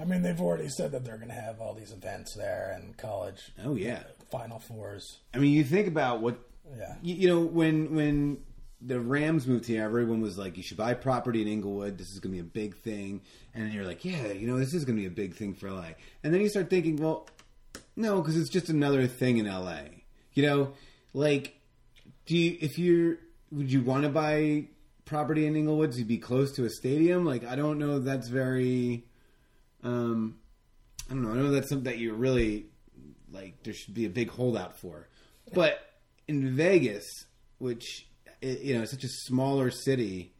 I mean, they've already said that they're going to have all these events there and college oh yeah. Final Fours. I mean, you think about what Yeah. you, you know when when the Rams moved here, everyone was like, "You should buy property in Inglewood. This is going to be a big thing." And then you're like, "Yeah, you know, this is going to be a big thing for LA." And then you start thinking, "Well, no, because it's just another thing in LA." You know, like, do you if you're would you want to buy property in Inglewood to be close to a stadium? Like, I don't know. That's very. Um, I don't know. I know that's something that you're really like. There should be a big holdout for, but in Vegas, which you know, is such a smaller city,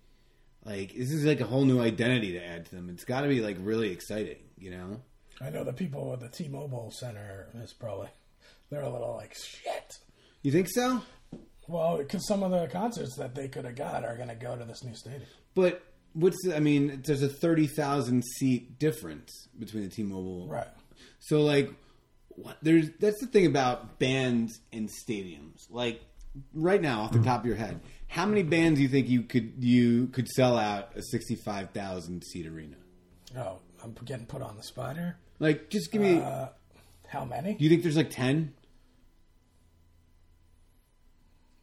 like this is like a whole new identity to add to them. It's got to be like really exciting, you know. I know the people at the T-Mobile Center is probably they're a little like shit. You think so? Well, because some of the concerts that they could have got are going to go to this new stadium. But what's the, I mean? There's a thirty thousand seat difference between the T-Mobile, Right. So like, what, there's that's the thing about bands and stadiums. Like right now, off the top of your head, how many bands do you think you could you could sell out a sixty five thousand seat arena? Oh, I'm getting put on the spot here. Like, just give me. Uh, how many? do you think there's like ten?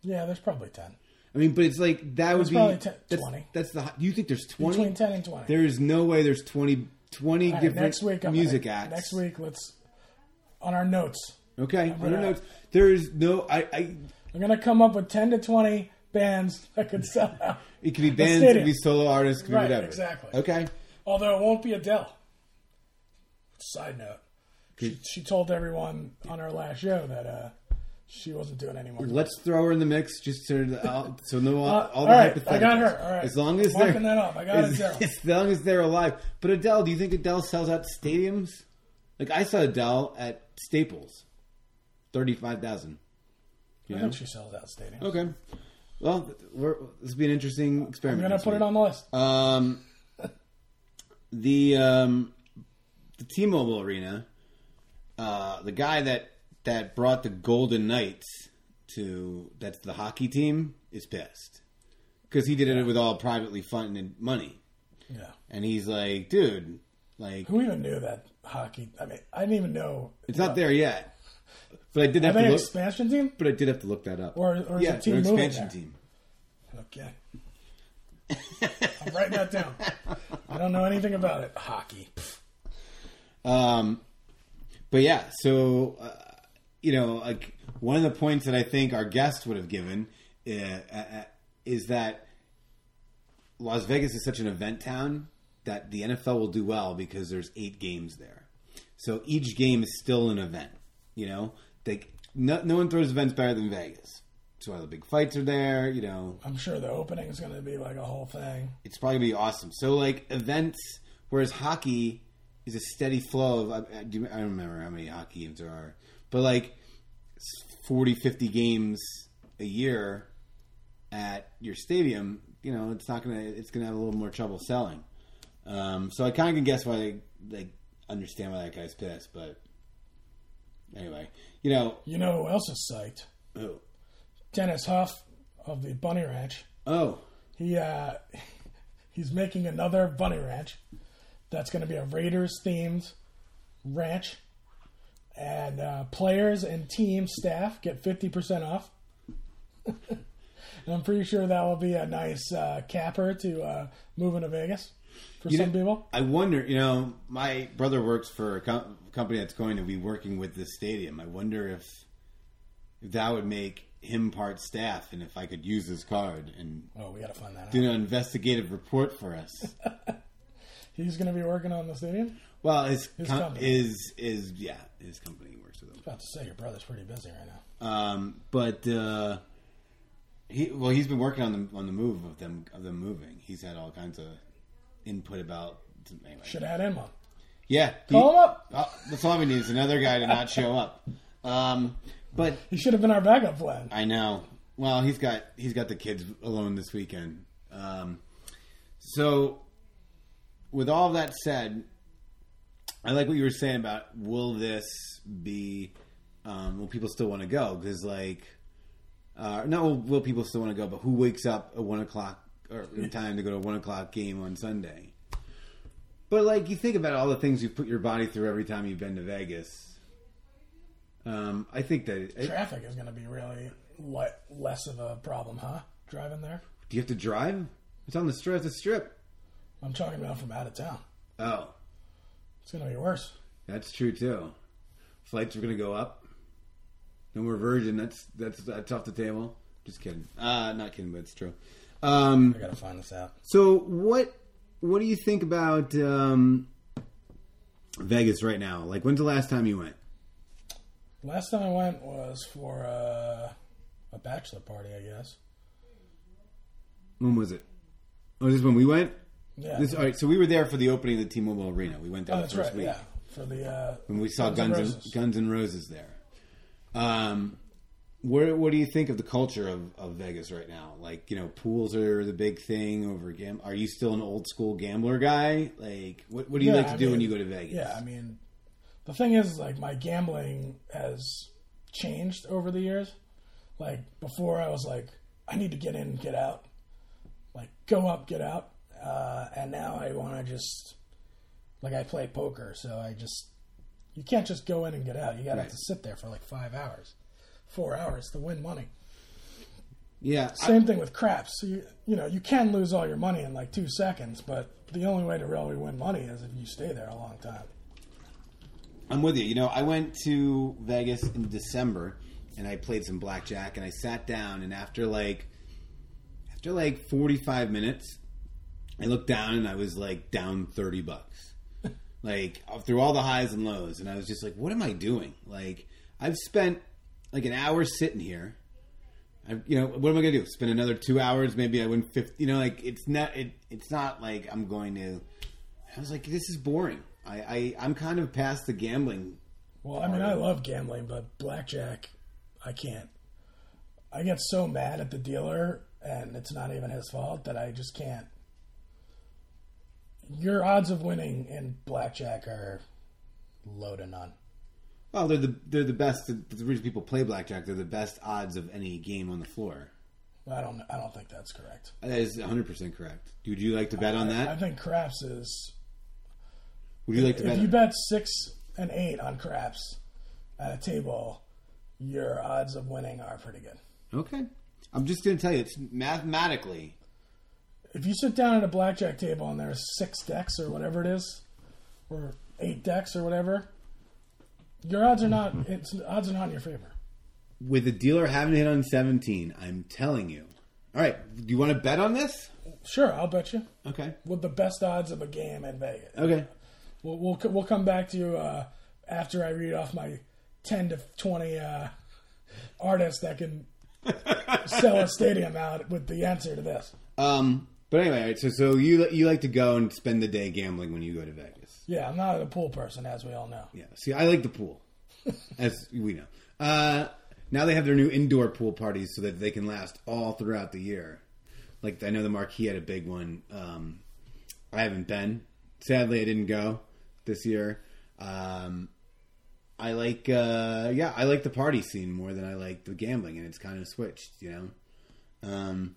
Yeah, there's probably ten. I mean, but it's like that would There's be probably 10 that's, 20. That's the. Do you think there's twenty? Between ten and twenty. There is no way there's 20, 20 All right, different next week, I'm music gonna, acts. Next week, let's on our notes. Okay, I don't gonna- know. There is no. I. I I'm gonna come up with ten to twenty bands that could sell out. it could be bands, it could be solo artists, it could Right, be whatever. exactly. Okay. Although it won't be Adele. Side note, she, she told everyone on our last show that uh, she wasn't doing any more. Let's throw her in the mix, just to that all, so no all, Uh, all the right, hypotheticals. I got her. All right. As long as Marking they're that up. I got as, Adele. as long as they're alive. But Adele, do you think Adele sells out stadiums? Like I saw Adele at Staples, thirty five thousand. I know? think she sells out stadiums. Okay. Well, we're, this will be an interesting experiment. I'm gonna put week. it on the list. Um, the um, the T-Mobile Arena, uh, the guy that that brought the Golden Knights to that's the hockey team is pissed because he did it with all privately funded money, yeah. and he's like, dude, like Who even knew that hockey? I mean, I didn't even know. it's not there yet. But I did have to an look. expansion team? But I did have to look that up. Or- or is yeah, team expansion team. Okay. I'm writing that down. I don't know anything about it. Hockey. Um, but yeah, so uh, you know, like one of the points that I think our guest would have given uh, uh, uh, is that Las Vegas is such an event town that the NFL will do well because there's eight games there. So each game is still an event. You know, they no, no one throws events better than Vegas. So all the big fights are there. You know, I'm sure the opening is going to be like a whole thing. it's probably gonna be awesome. So like events, whereas hockey is a steady flow of. I, I, do, I don't remember how many hockey games there are, but like 40, 50 games a year at your stadium. You know, it's not gonna. It's gonna have a little more trouble selling. Um, so I kind of can guess why they, they understand why that guy's pissed. But anyway, you know, You know who else is psyched? oh, Dennis Hof of the Bunny Ranch. oh, He uh, he's making another bunny ranch. That's going to be a Raiders themed ranch, and uh, players and team staff get fifty percent off. and I'm pretty sure that will be a nice uh, capper to uh, moving to Vegas for You some know, people. I wonder, you know, my brother works for a com- company that's going to be working with this stadium. I wonder if if that would make him part staff and if I could use his card and Oh, we got to find that do out. an investigative report for us. He's going to be working on the stadium. Well, his His com- company. is is yeah, his company works with him. About to say your brother's pretty busy right now. Um, but uh, he well, he's been working on the on the move of them of them moving. He's had all kinds of input about anyway. Should add in one. Yeah, he- Call him up. Oh, that's all we need is another guy to not show up. Um, but He should have been our backup plan. I know. Well, he's got he's got the kids alone this weekend. Um, so, with all that said, I like what you were saying about will this be? Um, will people still want to go? Because like, uh, no, will people still want to go? But who wakes up at one o'clock or in time to go to a one o'clock game on Sunday? But like, you think about all the things you put your body through every time you've been to Vegas. Um, I think that it, Traffic is going to be really le- less of a problem, huh? Driving there. Do you have to drive? It's on the strip. It's a strip. I'm talking about from out of town. Oh, It's going to be worse. that's true too. Flights are going to go up. No more Virgin. That's that's that's off the table. Just kidding. Uh, not kidding, but it's true. Um, I got to find this out. so what what do you think about um, Vegas right now? Like, when's the last time you went? Last time I went was for uh, a bachelor party, I guess. When was it? Oh, this is when we went. Yeah. This, all right, so we were there for the opening of the T-Mobile Arena. We went there oh, the first right. week. Yeah, for the uh, when we saw Guns Guns and, Roses. Guns and Roses there. Um, where what do you think of the culture of, of Vegas right now? Like you know, pools are the big thing over gam. Are you still an old school gambler guy? Like what what do you Yeah, like to I do when you go to Vegas? Yeah, I mean, the thing is, like, my gambling has changed over the years. Like, before I was like, I need to get in, get out. Like, go up, get out. Uh, and now I want to just Like I play poker, so I just you can't just go in and get out. You got to Right. have to sit there for like five hours, four hours to win money. Yeah, I- Same thing with craps. So you you know you can lose all your money in like two seconds, but the only way to really win money is if you stay there a long time. I'm with you. You know, I went to Vegas in December and I played some blackjack and I sat down and after like after like 45 minutes I looked down and I was like down 30 bucks. like uh, through all the highs and lows and I was just like what am I doing? Like I've spent like an hour sitting here. I, you know, what am I going to do? Spend another 2 hours maybe I win 50, you know, like it's not it it's not like I'm going to I was like this is boring. I, I I'm kind of past the gambling Well, I mean, I love gambling, but blackjack, I can't. I get so mad at the dealer, and it's not even his fault that I just can't. Your odds of winning in blackjack are low to none. Well, they're the they're the best. The reason people play blackjack, they're the best odds of any game on the floor. I don't. I don't think that's correct. That is 100 percent correct. Would you like to bet on that? I think craps is. Would you like to If bet? you bet six and eight on craps at a table, your odds of winning are pretty good. Okay, I'm just going to tell you, it's mathematically. If you sit down at a blackjack table and there's six decks or whatever it is, or eight decks or whatever, your odds are not. It's odds are not in your favor. With the dealer having hit on 17, I'm telling you. All right, do you want to bet on this? Sure, I'll bet you Okay. with the best odds of a game in Vegas. Okay. We'll we'll, we'll come back to you uh, after I read off my ten to twenty uh, artists that can sell a stadium out with the answer to this. Um. But anyway, so so you you like to go and spend the day gambling when you go to Vegas? Yeah, I'm not a pool person, as we all know. Yeah. See, I like the pool, as we know. Uh, now they have their new indoor pool parties so that they can last all throughout the year. Like I know the Marquee had a big one. Um, I haven't been. Sadly, I didn't go this year. Um, I like, uh, yeah, I like the party scene more than I like the gambling, and it's kind of switched, you know. Um,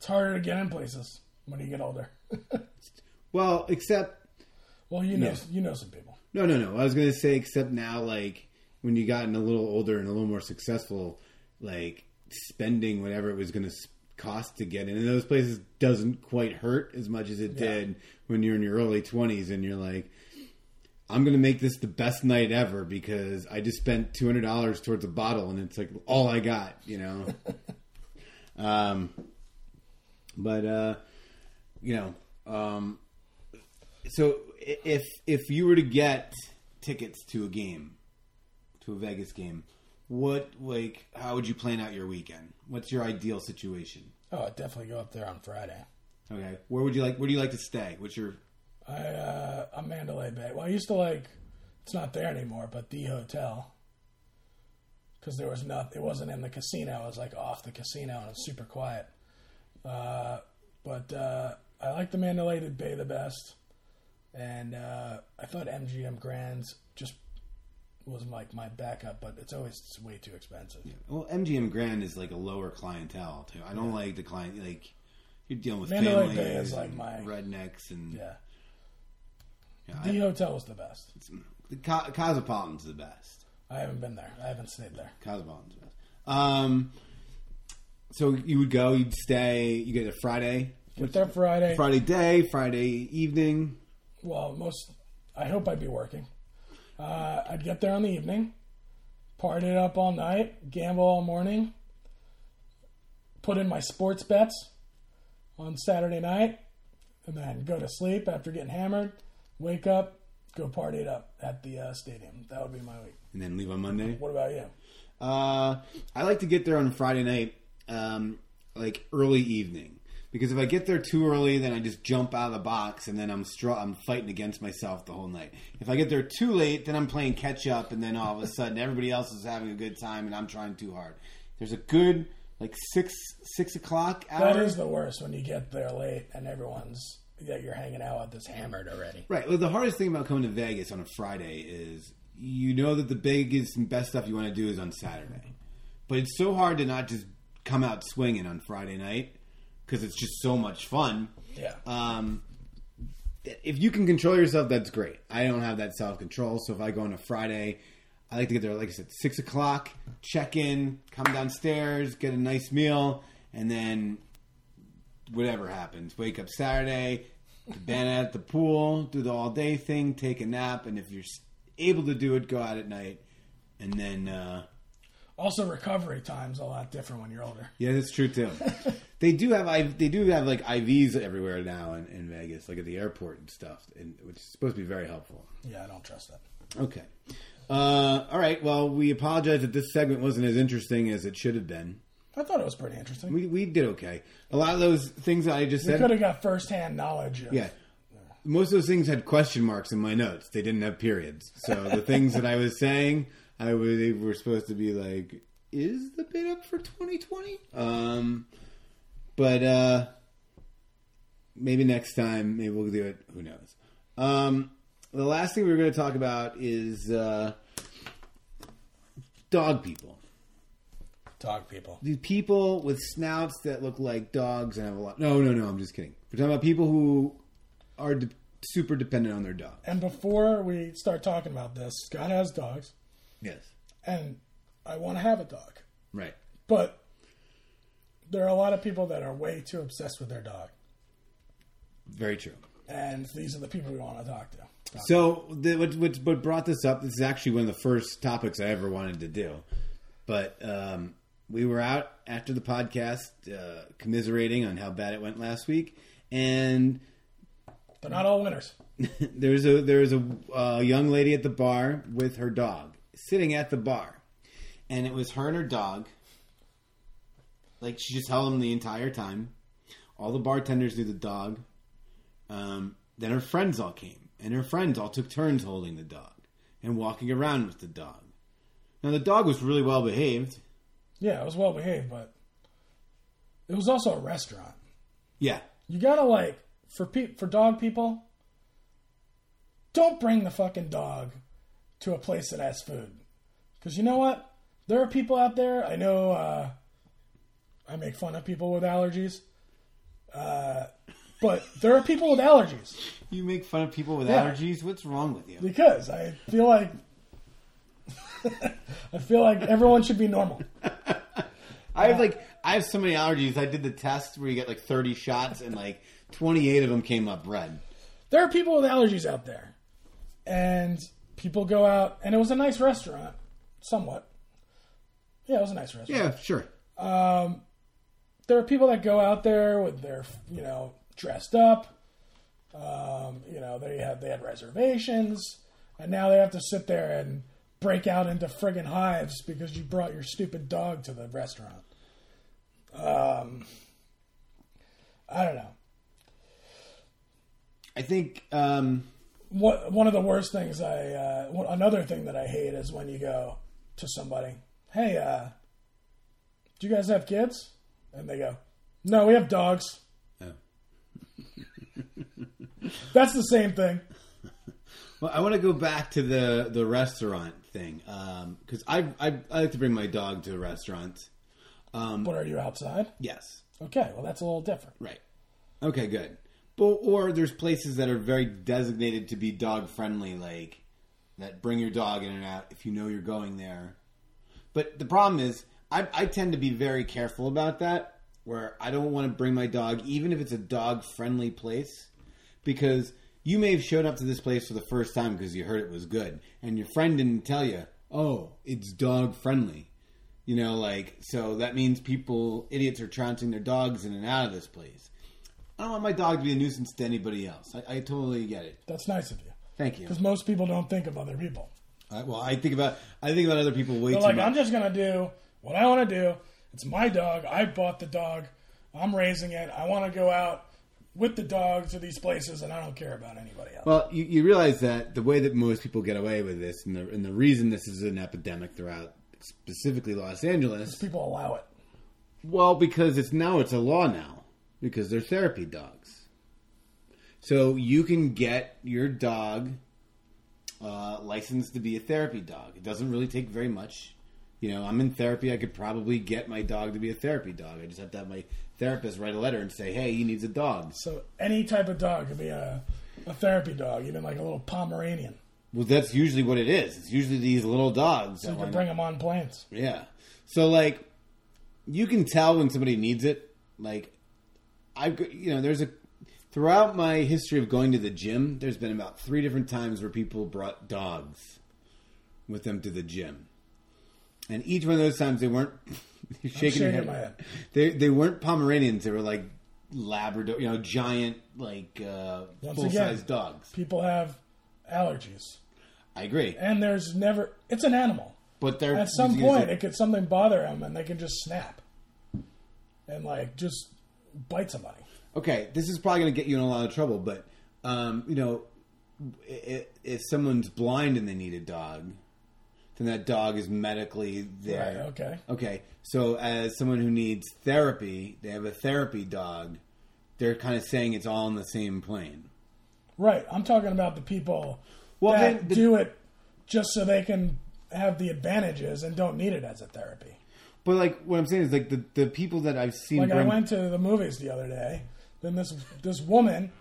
It's harder to get in places when you get older. well, except well, you know, Yeah. you know some people. No, no, no. I was gonna say, except now, like when you gotten a little older and a little more successful, like spending whatever it was gonna cost to get in those places doesn't quite hurt as much as it did when you're in your early twenties and you're like, I'm gonna make this the best night ever because I just spent two hundred dollars towards a bottle and it's like all I got, you know. um, but uh, you know, um, so if if you were to get tickets to a game, to a Vegas game, what like how would you plan out your weekend? What's your ideal situation? Oh, I'd definitely go up there on Friday. Okay, where would you like? Where do you like to stay? What's your I uh, I'm Mandalay Bay. Well, I used to like. It's not there anymore, but the hotel. Because there was nothing. It wasn't in the casino. It was like off the casino, and it's super quiet. Uh, but uh, I like the Mandalay Bay the best, and uh, I thought MGM Grand just was like my backup, but it's always way too expensive. well MGM Grand is like a lower clientele too. I don't like the client like you're dealing with Mandalay families Bay is like my- rednecks and Yeah, yeah, the I- hotel was the best. the Co- Cosmopolitan's the best. I haven't been there. I haven't stayed there. Cosmopolitan's the best. Um, so you would go, you'd stay, you get a Friday, Get there Friday. Friday day, Friday evening. well, most. I hope I'd be working. Uh, I'd get there in the evening, party it up all night, gamble all morning, put in my sports bets on Saturday night, and then go to sleep after getting hammered. Wake up, go party it up at the uh, stadium. That would be my week. and then leave on Monday. What about you? Uh, I like to get there on Friday night, um, like early evening, because if I get there too early, then I just jump out of the box, and then I'm str- I'm fighting against myself the whole night. If I get there too late, then I'm playing catch up, and then all of a sudden everybody else is having a good time, and I'm trying too hard. There's a good like six six o'clock hour. That is the worst when you get there late and everyone's that you're hanging out with is hammered already. Right. Well, the hardest thing about coming to Vegas on a Friday is you know that the biggest and best stuff you want to do is on Saturday, but it's so hard to not just come out swinging on Friday night because it's just so much fun. Yeah. Um, if you can control yourself, that's great. I don't have that self control, so if I go on a Friday, I like to get there, like I said, six o'clock, check in, come downstairs, get a nice meal, and then whatever happens, wake up Saturday, band at the pool, do the all day thing, take a nap, and if you're able to do it, go out at night, and then. uh Also, recovery time's a lot different when you're older. Yeah, that's true too. they do have I they do have like IVs everywhere now in, in Vegas, like at the airport and stuff, and which is supposed to be very helpful. Yeah, I don't trust that. Okay. Uh, all right. Well, we apologize that this segment wasn't as interesting as it should have been. I thought it was pretty interesting. We, We we did okay. A lot of those things that I just said. could have got firsthand knowledge. Of, Yeah. Most of those things had question marks in my notes. They didn't have periods. So the things that I was saying, I was they were supposed to be like, is the bid up for 2020? Um, but uh, maybe next time, maybe we'll do it. Who knows? Um, the last thing we were going to talk about is uh, dog people. Dog people. These people with snouts that look like dogs and have a lot. No, no, no. I'm just kidding. We're talking about people who are de- super dependent on their dog. And before we start talking about this, Scott has dogs, Yes. and I want to have a dog. Right. But there are a lot of people that are way too obsessed with their dog. Very true. And these are the people we want to talk to. So, the, what, what, what brought this up? This is actually one of the first topics I ever wanted to do. But um, we were out after the podcast, uh, commiserating on how bad it went last week, and They're not all winners. there's a there's a uh, young lady at the bar with her dog sitting at the bar, and it was her and her dog. Like she just held him the entire time. All the bartenders knew the dog. Um, then her friends all came, and her friends all took turns holding the dog and walking around with the dog. Now the dog was really well behaved. Yeah, it was well behaved, but it was also a restaurant. Yeah, You gotta like for pe- for dog people. Don't bring the fucking dog to a place that has food, because you know what? There are people out there. I know. Uh, I make fun of people with allergies, uh, but there are people with allergies you make fun of people with Yeah. allergies. What's wrong with you? because I feel like I feel like everyone should be normal. I have like I have so many allergies. I did the test where you get like 30 shots and like 28 of them came up red. there are people with allergies out there, and people go out, and it was a nice restaurant, somewhat. Yeah, it was a nice restaurant. Yeah, sure. There are people that go out there with their, you know, dressed up. Um, you know, they had they had reservations, and now they have to sit there and break out into friggin' hives because you brought your stupid dog to the restaurant. Um, I don't know. I think um what one of the worst things I uh, another thing that I hate is when you go to somebody, hey, uh, do you guys have kids? And they go, no, we have dogs. Oh. That's the same thing. well, I want to go back to the the restaurant thing because I, I I like to bring my dog to restaurants. But are you outside? Yes, Okay, well that's a little different. right. Okay, good. But or there's places that are very designated to be dog friendly, like that bring your dog in and out if you know you're going there. But the problem is, I, I tend to be very careful about that. Where I don't want to bring my dog, even if it's a dog friendly place, because you may have showed up to this place for the first time because you heard it was good, and your friend didn't tell you, oh, it's dog friendly. You know, like, so that means people, idiots, are trouncing their dogs in and out of this place. I don't want my dog to be a nuisance to anybody else. I, I totally get it. That's nice of you. Thank you. Because most people don't think of other people. I, well, I think about I think about other people way They're too like, much. I'm just gonna do what I want to do. It's my dog. I bought the dog. I'm raising it. I want to go out with the dog to these places, and I don't care about anybody else. Well, you, you realize that the way that most people get away with this, and the, and the reason this is an epidemic throughout specifically Los Angeles, people allow it. well, because it's now it's a law now because they're therapy dogs. So you can get your dog uh, licensed to be a therapy dog. It doesn't really take very much. You know, I'm in therapy. I could probably get my dog to be a therapy dog. I just have to have my therapist write a letter and say, "Hey, he needs a dog." So any type of dog could be a a therapy dog, even like a little Pomeranian. Well, that's usually what it is. It's usually these little dogs. So you can bring them on planes. Yeah. So like, you can tell when somebody needs it. Like, I've you know, there's a throughout my history of going to the gym. There's been about three different times where people brought dogs with them to the gym, and each one of those times they weren't shaking, shaking head. head. They they weren't Pomeranians. They were like Labrador, you know, giant like uh, full size dogs. People have allergies, I agree, and there's never. It's an animal. but they're At some point, it- it could something bother them, and they can just snap and like just bite somebody. okay, this is probably going to get you in a lot of trouble, but um, you know, if, if someone's blind and they need a dog, then that dog is medically there. Right, okay. Okay. So as someone who needs therapy, they have a therapy dog. They're kind of saying it's all on the same plane. Right. I'm talking about the people Well, that the- do it just so they can have the advantages and don't need it as a therapy. But like what I'm saying is like the, the people that I've seen Like I went to the movies the other day. Then this this woman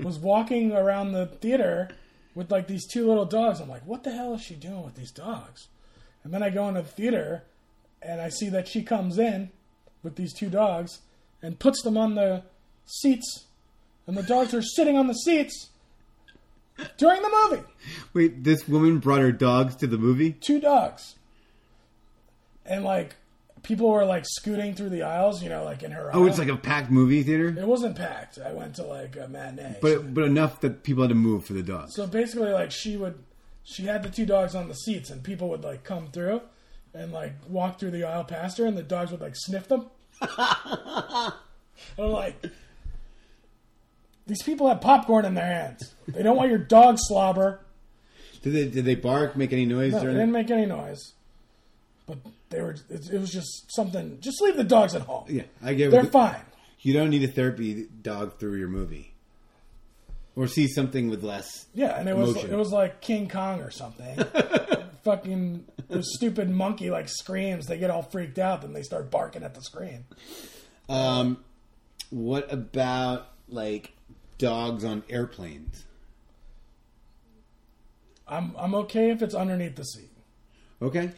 was walking around the theater with like these two little dogs. I'm like, what the hell is she doing with these dogs? And then I go into the theater and I see that she comes in with these two dogs and puts them on the seats, and the dogs are sitting on the seats during the movie. Wait, this woman brought her dogs to the movie? two dogs. And like people were like scooting through the aisles, you know, like in her. Oh, aisle. it's like a packed movie theater? it wasn't packed. I went to like a matinee. But but enough that people had to move for the dogs. so basically, like she would, she had the two dogs on the seats, and people would like come through and like walk through the aisle past her, and the dogs would like sniff them. and I'm like, these people have popcorn in their hands. They don't want your dog slobber. Did they did they bark, make any noise No, they didn't make any noise. But they were. It, it was just something. Just leave the dogs at home. Yeah, I get They're what- fine. You don't need a therapy dog through your movie. Or see something with less Yeah, and it was it was like King Kong or something. Fucking the stupid monkey like screams. They get all freaked out, then they start barking at the screen. Um, what about like dogs on airplanes? I'm I'm okay if it's underneath the seat, Okay,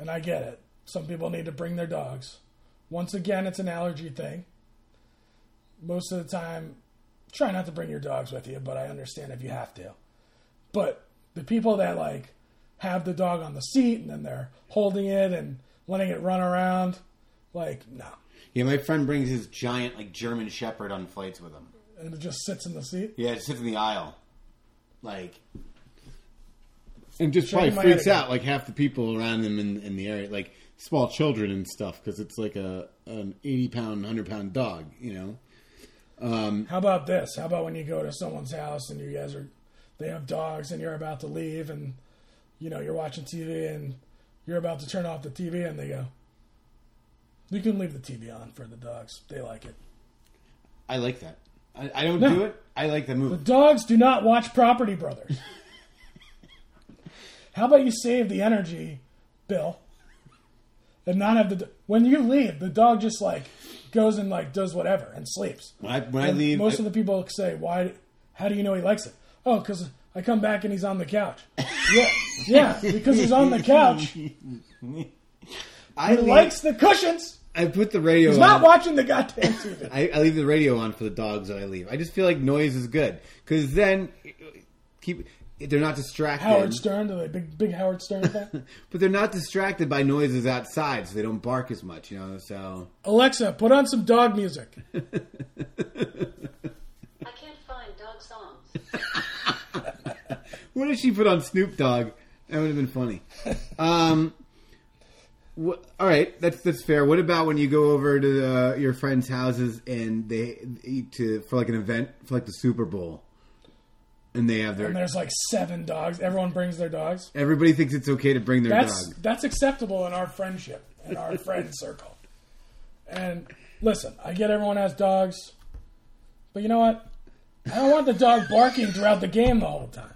and I get it. Some people need to bring their dogs. Once again, it's an allergy thing. Most of the time, try not to bring your dogs with you, but I understand if you have to. But the people that like have the dog on the seat and then they're holding it and letting it run around, like no, yeah, my friend brings his giant like German Shepherd on flights with him. and it just sits in the seat. Yeah, it sits in the aisle, like, and just probably freaks out like half the people around them in, in the area, like small children and stuff, because it's like a an eighty pound, hundred pound dog, you know. Um, How about this? How about when you go to someone's house and you guys are, they have dogs and you're about to leave and, you know, you're watching TV and you're about to turn off the TV and they go, you can leave the TV on for the dogs. They like it. I like that. I, I don't No. do it. I like the The movie. dogs do not watch Property Brothers. How about you save the energy bill and not have the when you leave the dog just like goes and like does whatever and sleeps. When I when I leave, most I- of the people say, "Why? How do you know he likes it?" Oh, because I come back and he's on the couch. yeah, yeah, because he's on the couch. He I leave- likes the cushions. I put the radio. He's on. not watching the goddamn TV. I, I leave the radio on for the dogs that I leave. I just feel like noise is good because then keep they're not distracted. Howard Stern, the big big Howard Stern thing. but they're not distracted by noises outside, so they don't bark as much. You know, so Alexa, put on some dog music. I can't find dog songs. what if she put on Snoop Dogg? That would have been funny. Um, wh- all right, that's that's fair. What about when you go over to uh, your friends' houses and they eat to for like an event for like the Super Bowl, and they have their. And there's like seven dogs. Everyone brings their dogs. everybody thinks it's okay to bring their That's dog. that's acceptable in our friendship, in our friend circle. And listen, I get everyone has dogs, but you know what? I don't want the dog barking throughout the game the whole time.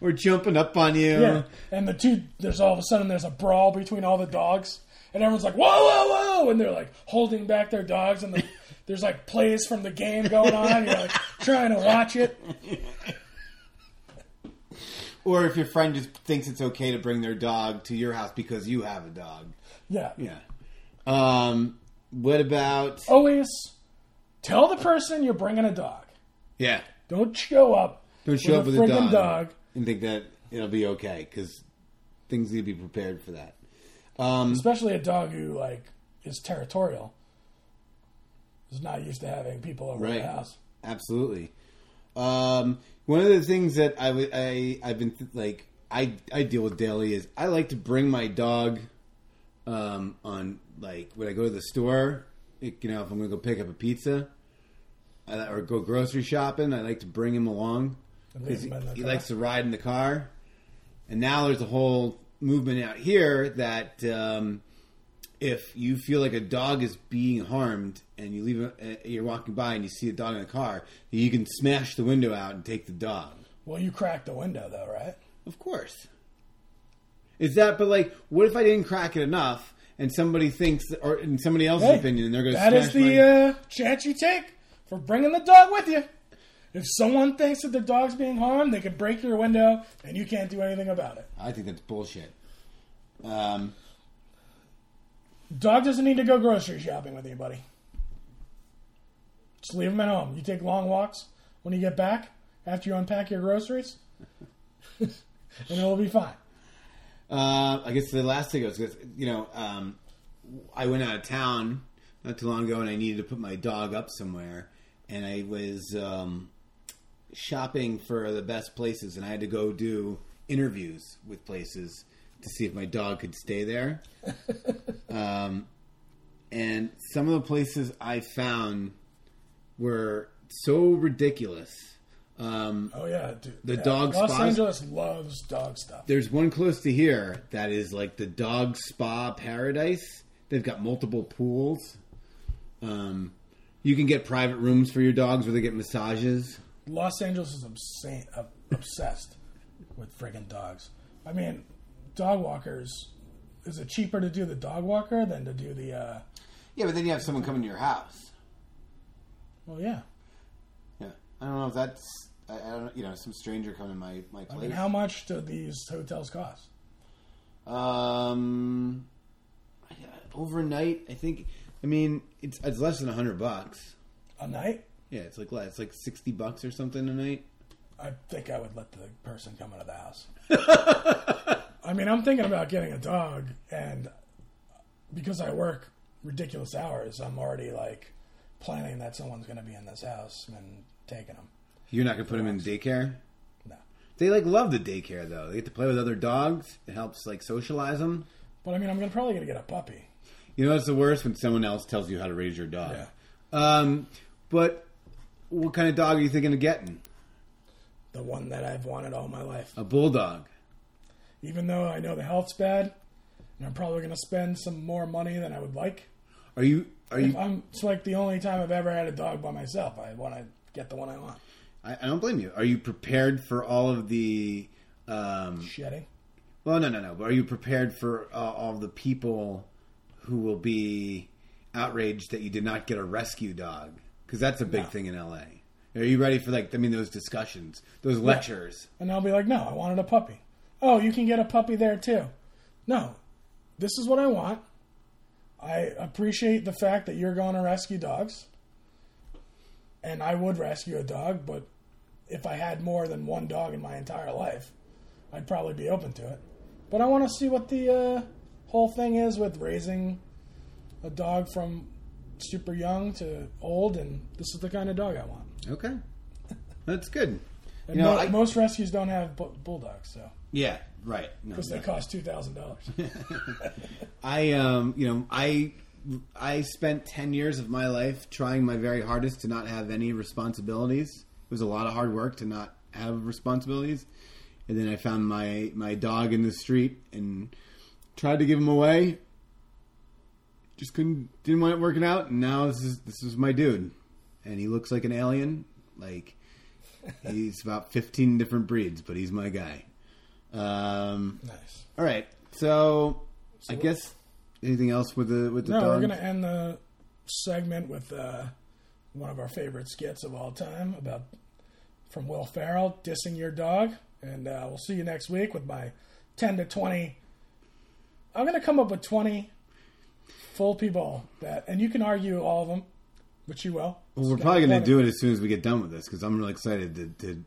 We're jumping up on you. Yeah. And the two, there's all of a sudden there's a brawl between all the dogs, and everyone's like, whoa, whoa, whoa, and they're like holding back their dogs, and the, there's like plays from the game going on. And you're like trying to watch it. Or if your friend just thinks it's okay to bring their dog to your house because you have a dog. Yeah. Yeah. Um. What about? Always tell the person you're bringing a dog. Yeah. Don't show up. Don't show up with a dog, dog. and think that it'll be okay because things need to be prepared for that. Um. especially a dog who like is territorial. Is not used to having people over Right. the house. Absolutely. Um, one of the things that I would I I've been th- like I I deal with daily is I like to bring my dog um, on like when I go to the store. like, You know, if I'm going to go pick up a pizza I, or go grocery shopping, I like to bring him along because he, he likes to ride in the car. And now there's a whole movement out here that um, if you feel like a dog is being harmed and you leave, a, uh, you're walking by and you see a dog in a car, you can smash the window out and take the dog. Well, you cracked the window though, right? Of course. Is that? But like, what if I didn't crack it enough and somebody thinks, or in somebody else's Hey, opinion, they're going to that is the my- uh, chance you take for bringing the dog with you. If someone thinks that the dog's being harmed, they can break your window and you can't do anything about it. I think that's bullshit. Um, Dog doesn't need to go grocery shopping with buddy. Just leave him at home. You take long walks when you get back after you unpack your groceries, and it'll be fine. Uh, I guess the last thing was, you know, um, I went out of town not too long ago, and I needed to put my dog up somewhere, and I was um, shopping for the best places, and I had to go do interviews with places to see if my dog could stay there. um, and some of the places I found were so ridiculous. Um, Oh yeah, dude. The Yeah, dog Los spas? Angeles loves dog stuff. there's one close to here that is like the dog spa paradise. They've got multiple pools. Um, you can get private rooms for your dogs where they get massages. Los Angeles is obscene, obsessed with friggin' dogs. I mean, dog walkers. Is it cheaper to do the dog walker than to do the? uh Yeah, but then you have someone coming to your house. Well, yeah. Yeah, I don't know if that's I, I don't you know some stranger coming to my my I mean, how much do these hotels cost? um, overnight, I think. I mean, it's it's less than a hundred bucks. A night? Yeah, it's like it's like sixty bucks or something a night. I think I would let the person come into the house. I mean, I'm thinking about getting a dog, and because I work ridiculous hours, I'm already like planning that someone's going to be in this house and taking them. You're not gonna put them in daycare. No. They like love the daycare though. They get to play with other dogs. It helps like socialize them. But I mean, I'm gonna, probably going to get a puppy. You know what's the worst when someone else tells you how to raise your dog. Yeah. Um, but what kind of dog are you thinking of getting? The one that I've wanted all my life. A bulldog. Even though I know the health's bad, and I'm probably going to spend some more money than I would like. Are you? Are If you? I'm, it's like the only time I've ever had a dog by myself. I want to get the one I want. I, I don't blame you. Are you prepared for all of the? Um, Shedding. well, no, no, no. But are you prepared for uh, all the people who will be outraged that you did not get a rescue dog? Because that's a big No. thing in LA. Are you ready for like? I mean, those discussions, those lectures. And I'll be like, no, I wanted a puppy. Oh, you can get a puppy there too. No, this is what I want. I appreciate the fact that you're going to rescue dogs. And I would rescue a dog, but if I had more than one dog in my entire life, I'd probably be open to it. But I want to see what the uh, whole thing is with raising a dog from super young to old, and this is the kind of dog I want. Okay, that's good. And You know, mo- I- most rescues don't have bu- bulldogs, so Yeah, right. No, because they cost two thousand dollars. I um you know I I spent ten years of my life trying my very hardest to not have any responsibilities. It was a lot of hard work to not have responsibilities, and then I found my my dog in the street and tried to give him away. Just couldn't didn't want it working out, and now this is this is my dude, and he looks like an alien. Like he's about fifteen different breeds, but he's my guy. Um, nice. all right. So, I guess anything else with the with the No, dog? we're gonna end the segment with uh, one of our favorite skits of all time about from Will Ferrell dissing your dog. And uh, we'll see you next week with my 10 to 20. I'm going to come up with 20 full people that, and you can argue all of them, which you will. Well, we're probably going to do it as soon as we get done with this because I'm really excited to. to...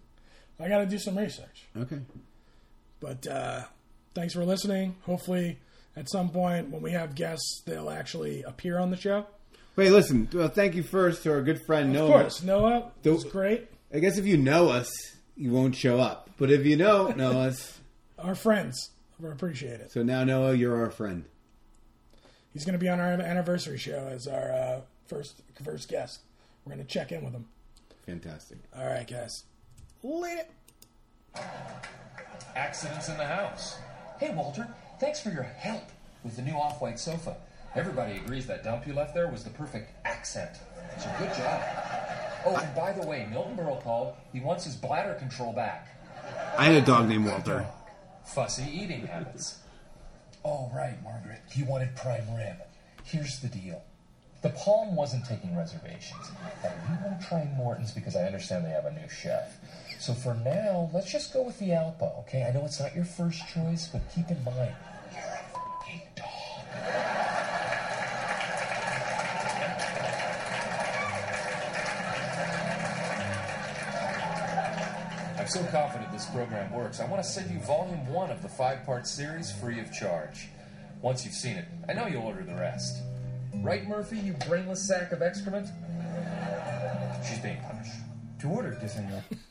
I got to do some research. Okay. But uh, thanks for listening. Hopefully, at some point when we have guests, they'll actually appear on the show. Wait, listen. Well, thank you first to our good friend Of Noah. course, Noah. It was great. I guess if you know us, you won't show up. But if you don't know us, Our friends. We appreciate it. so now Noah, you're our friend. He's going to be on our anniversary show as our uh, first first guest. We're going to check in with him. Fantastic. All right, guys. Later. Accidents in the house. Hey, Walter, thanks for your help with the new off white sofa. Everybody agrees that dump you left there was the perfect accent. So good job. Oh, and by the way, Milton Berle called. He wants his bladder control back. I had a dog named Walter. Fussy eating habits. Oh, right, Margaret. You wanted prime rib. Here's the deal. The Palm wasn't taking reservations, but we won't try Morton's because I understand they have a new chef. So for now, let's just go with the Alpo, okay? I know it's not your first choice, but keep in mind, you're a fucking dog. I'm so confident this program works, I want to send you volume one of the five part series free of charge. Once you've seen it, I know you'll order the rest. Right, Murphy, you brainless sack of excrement? She's being punished. To order, Disney.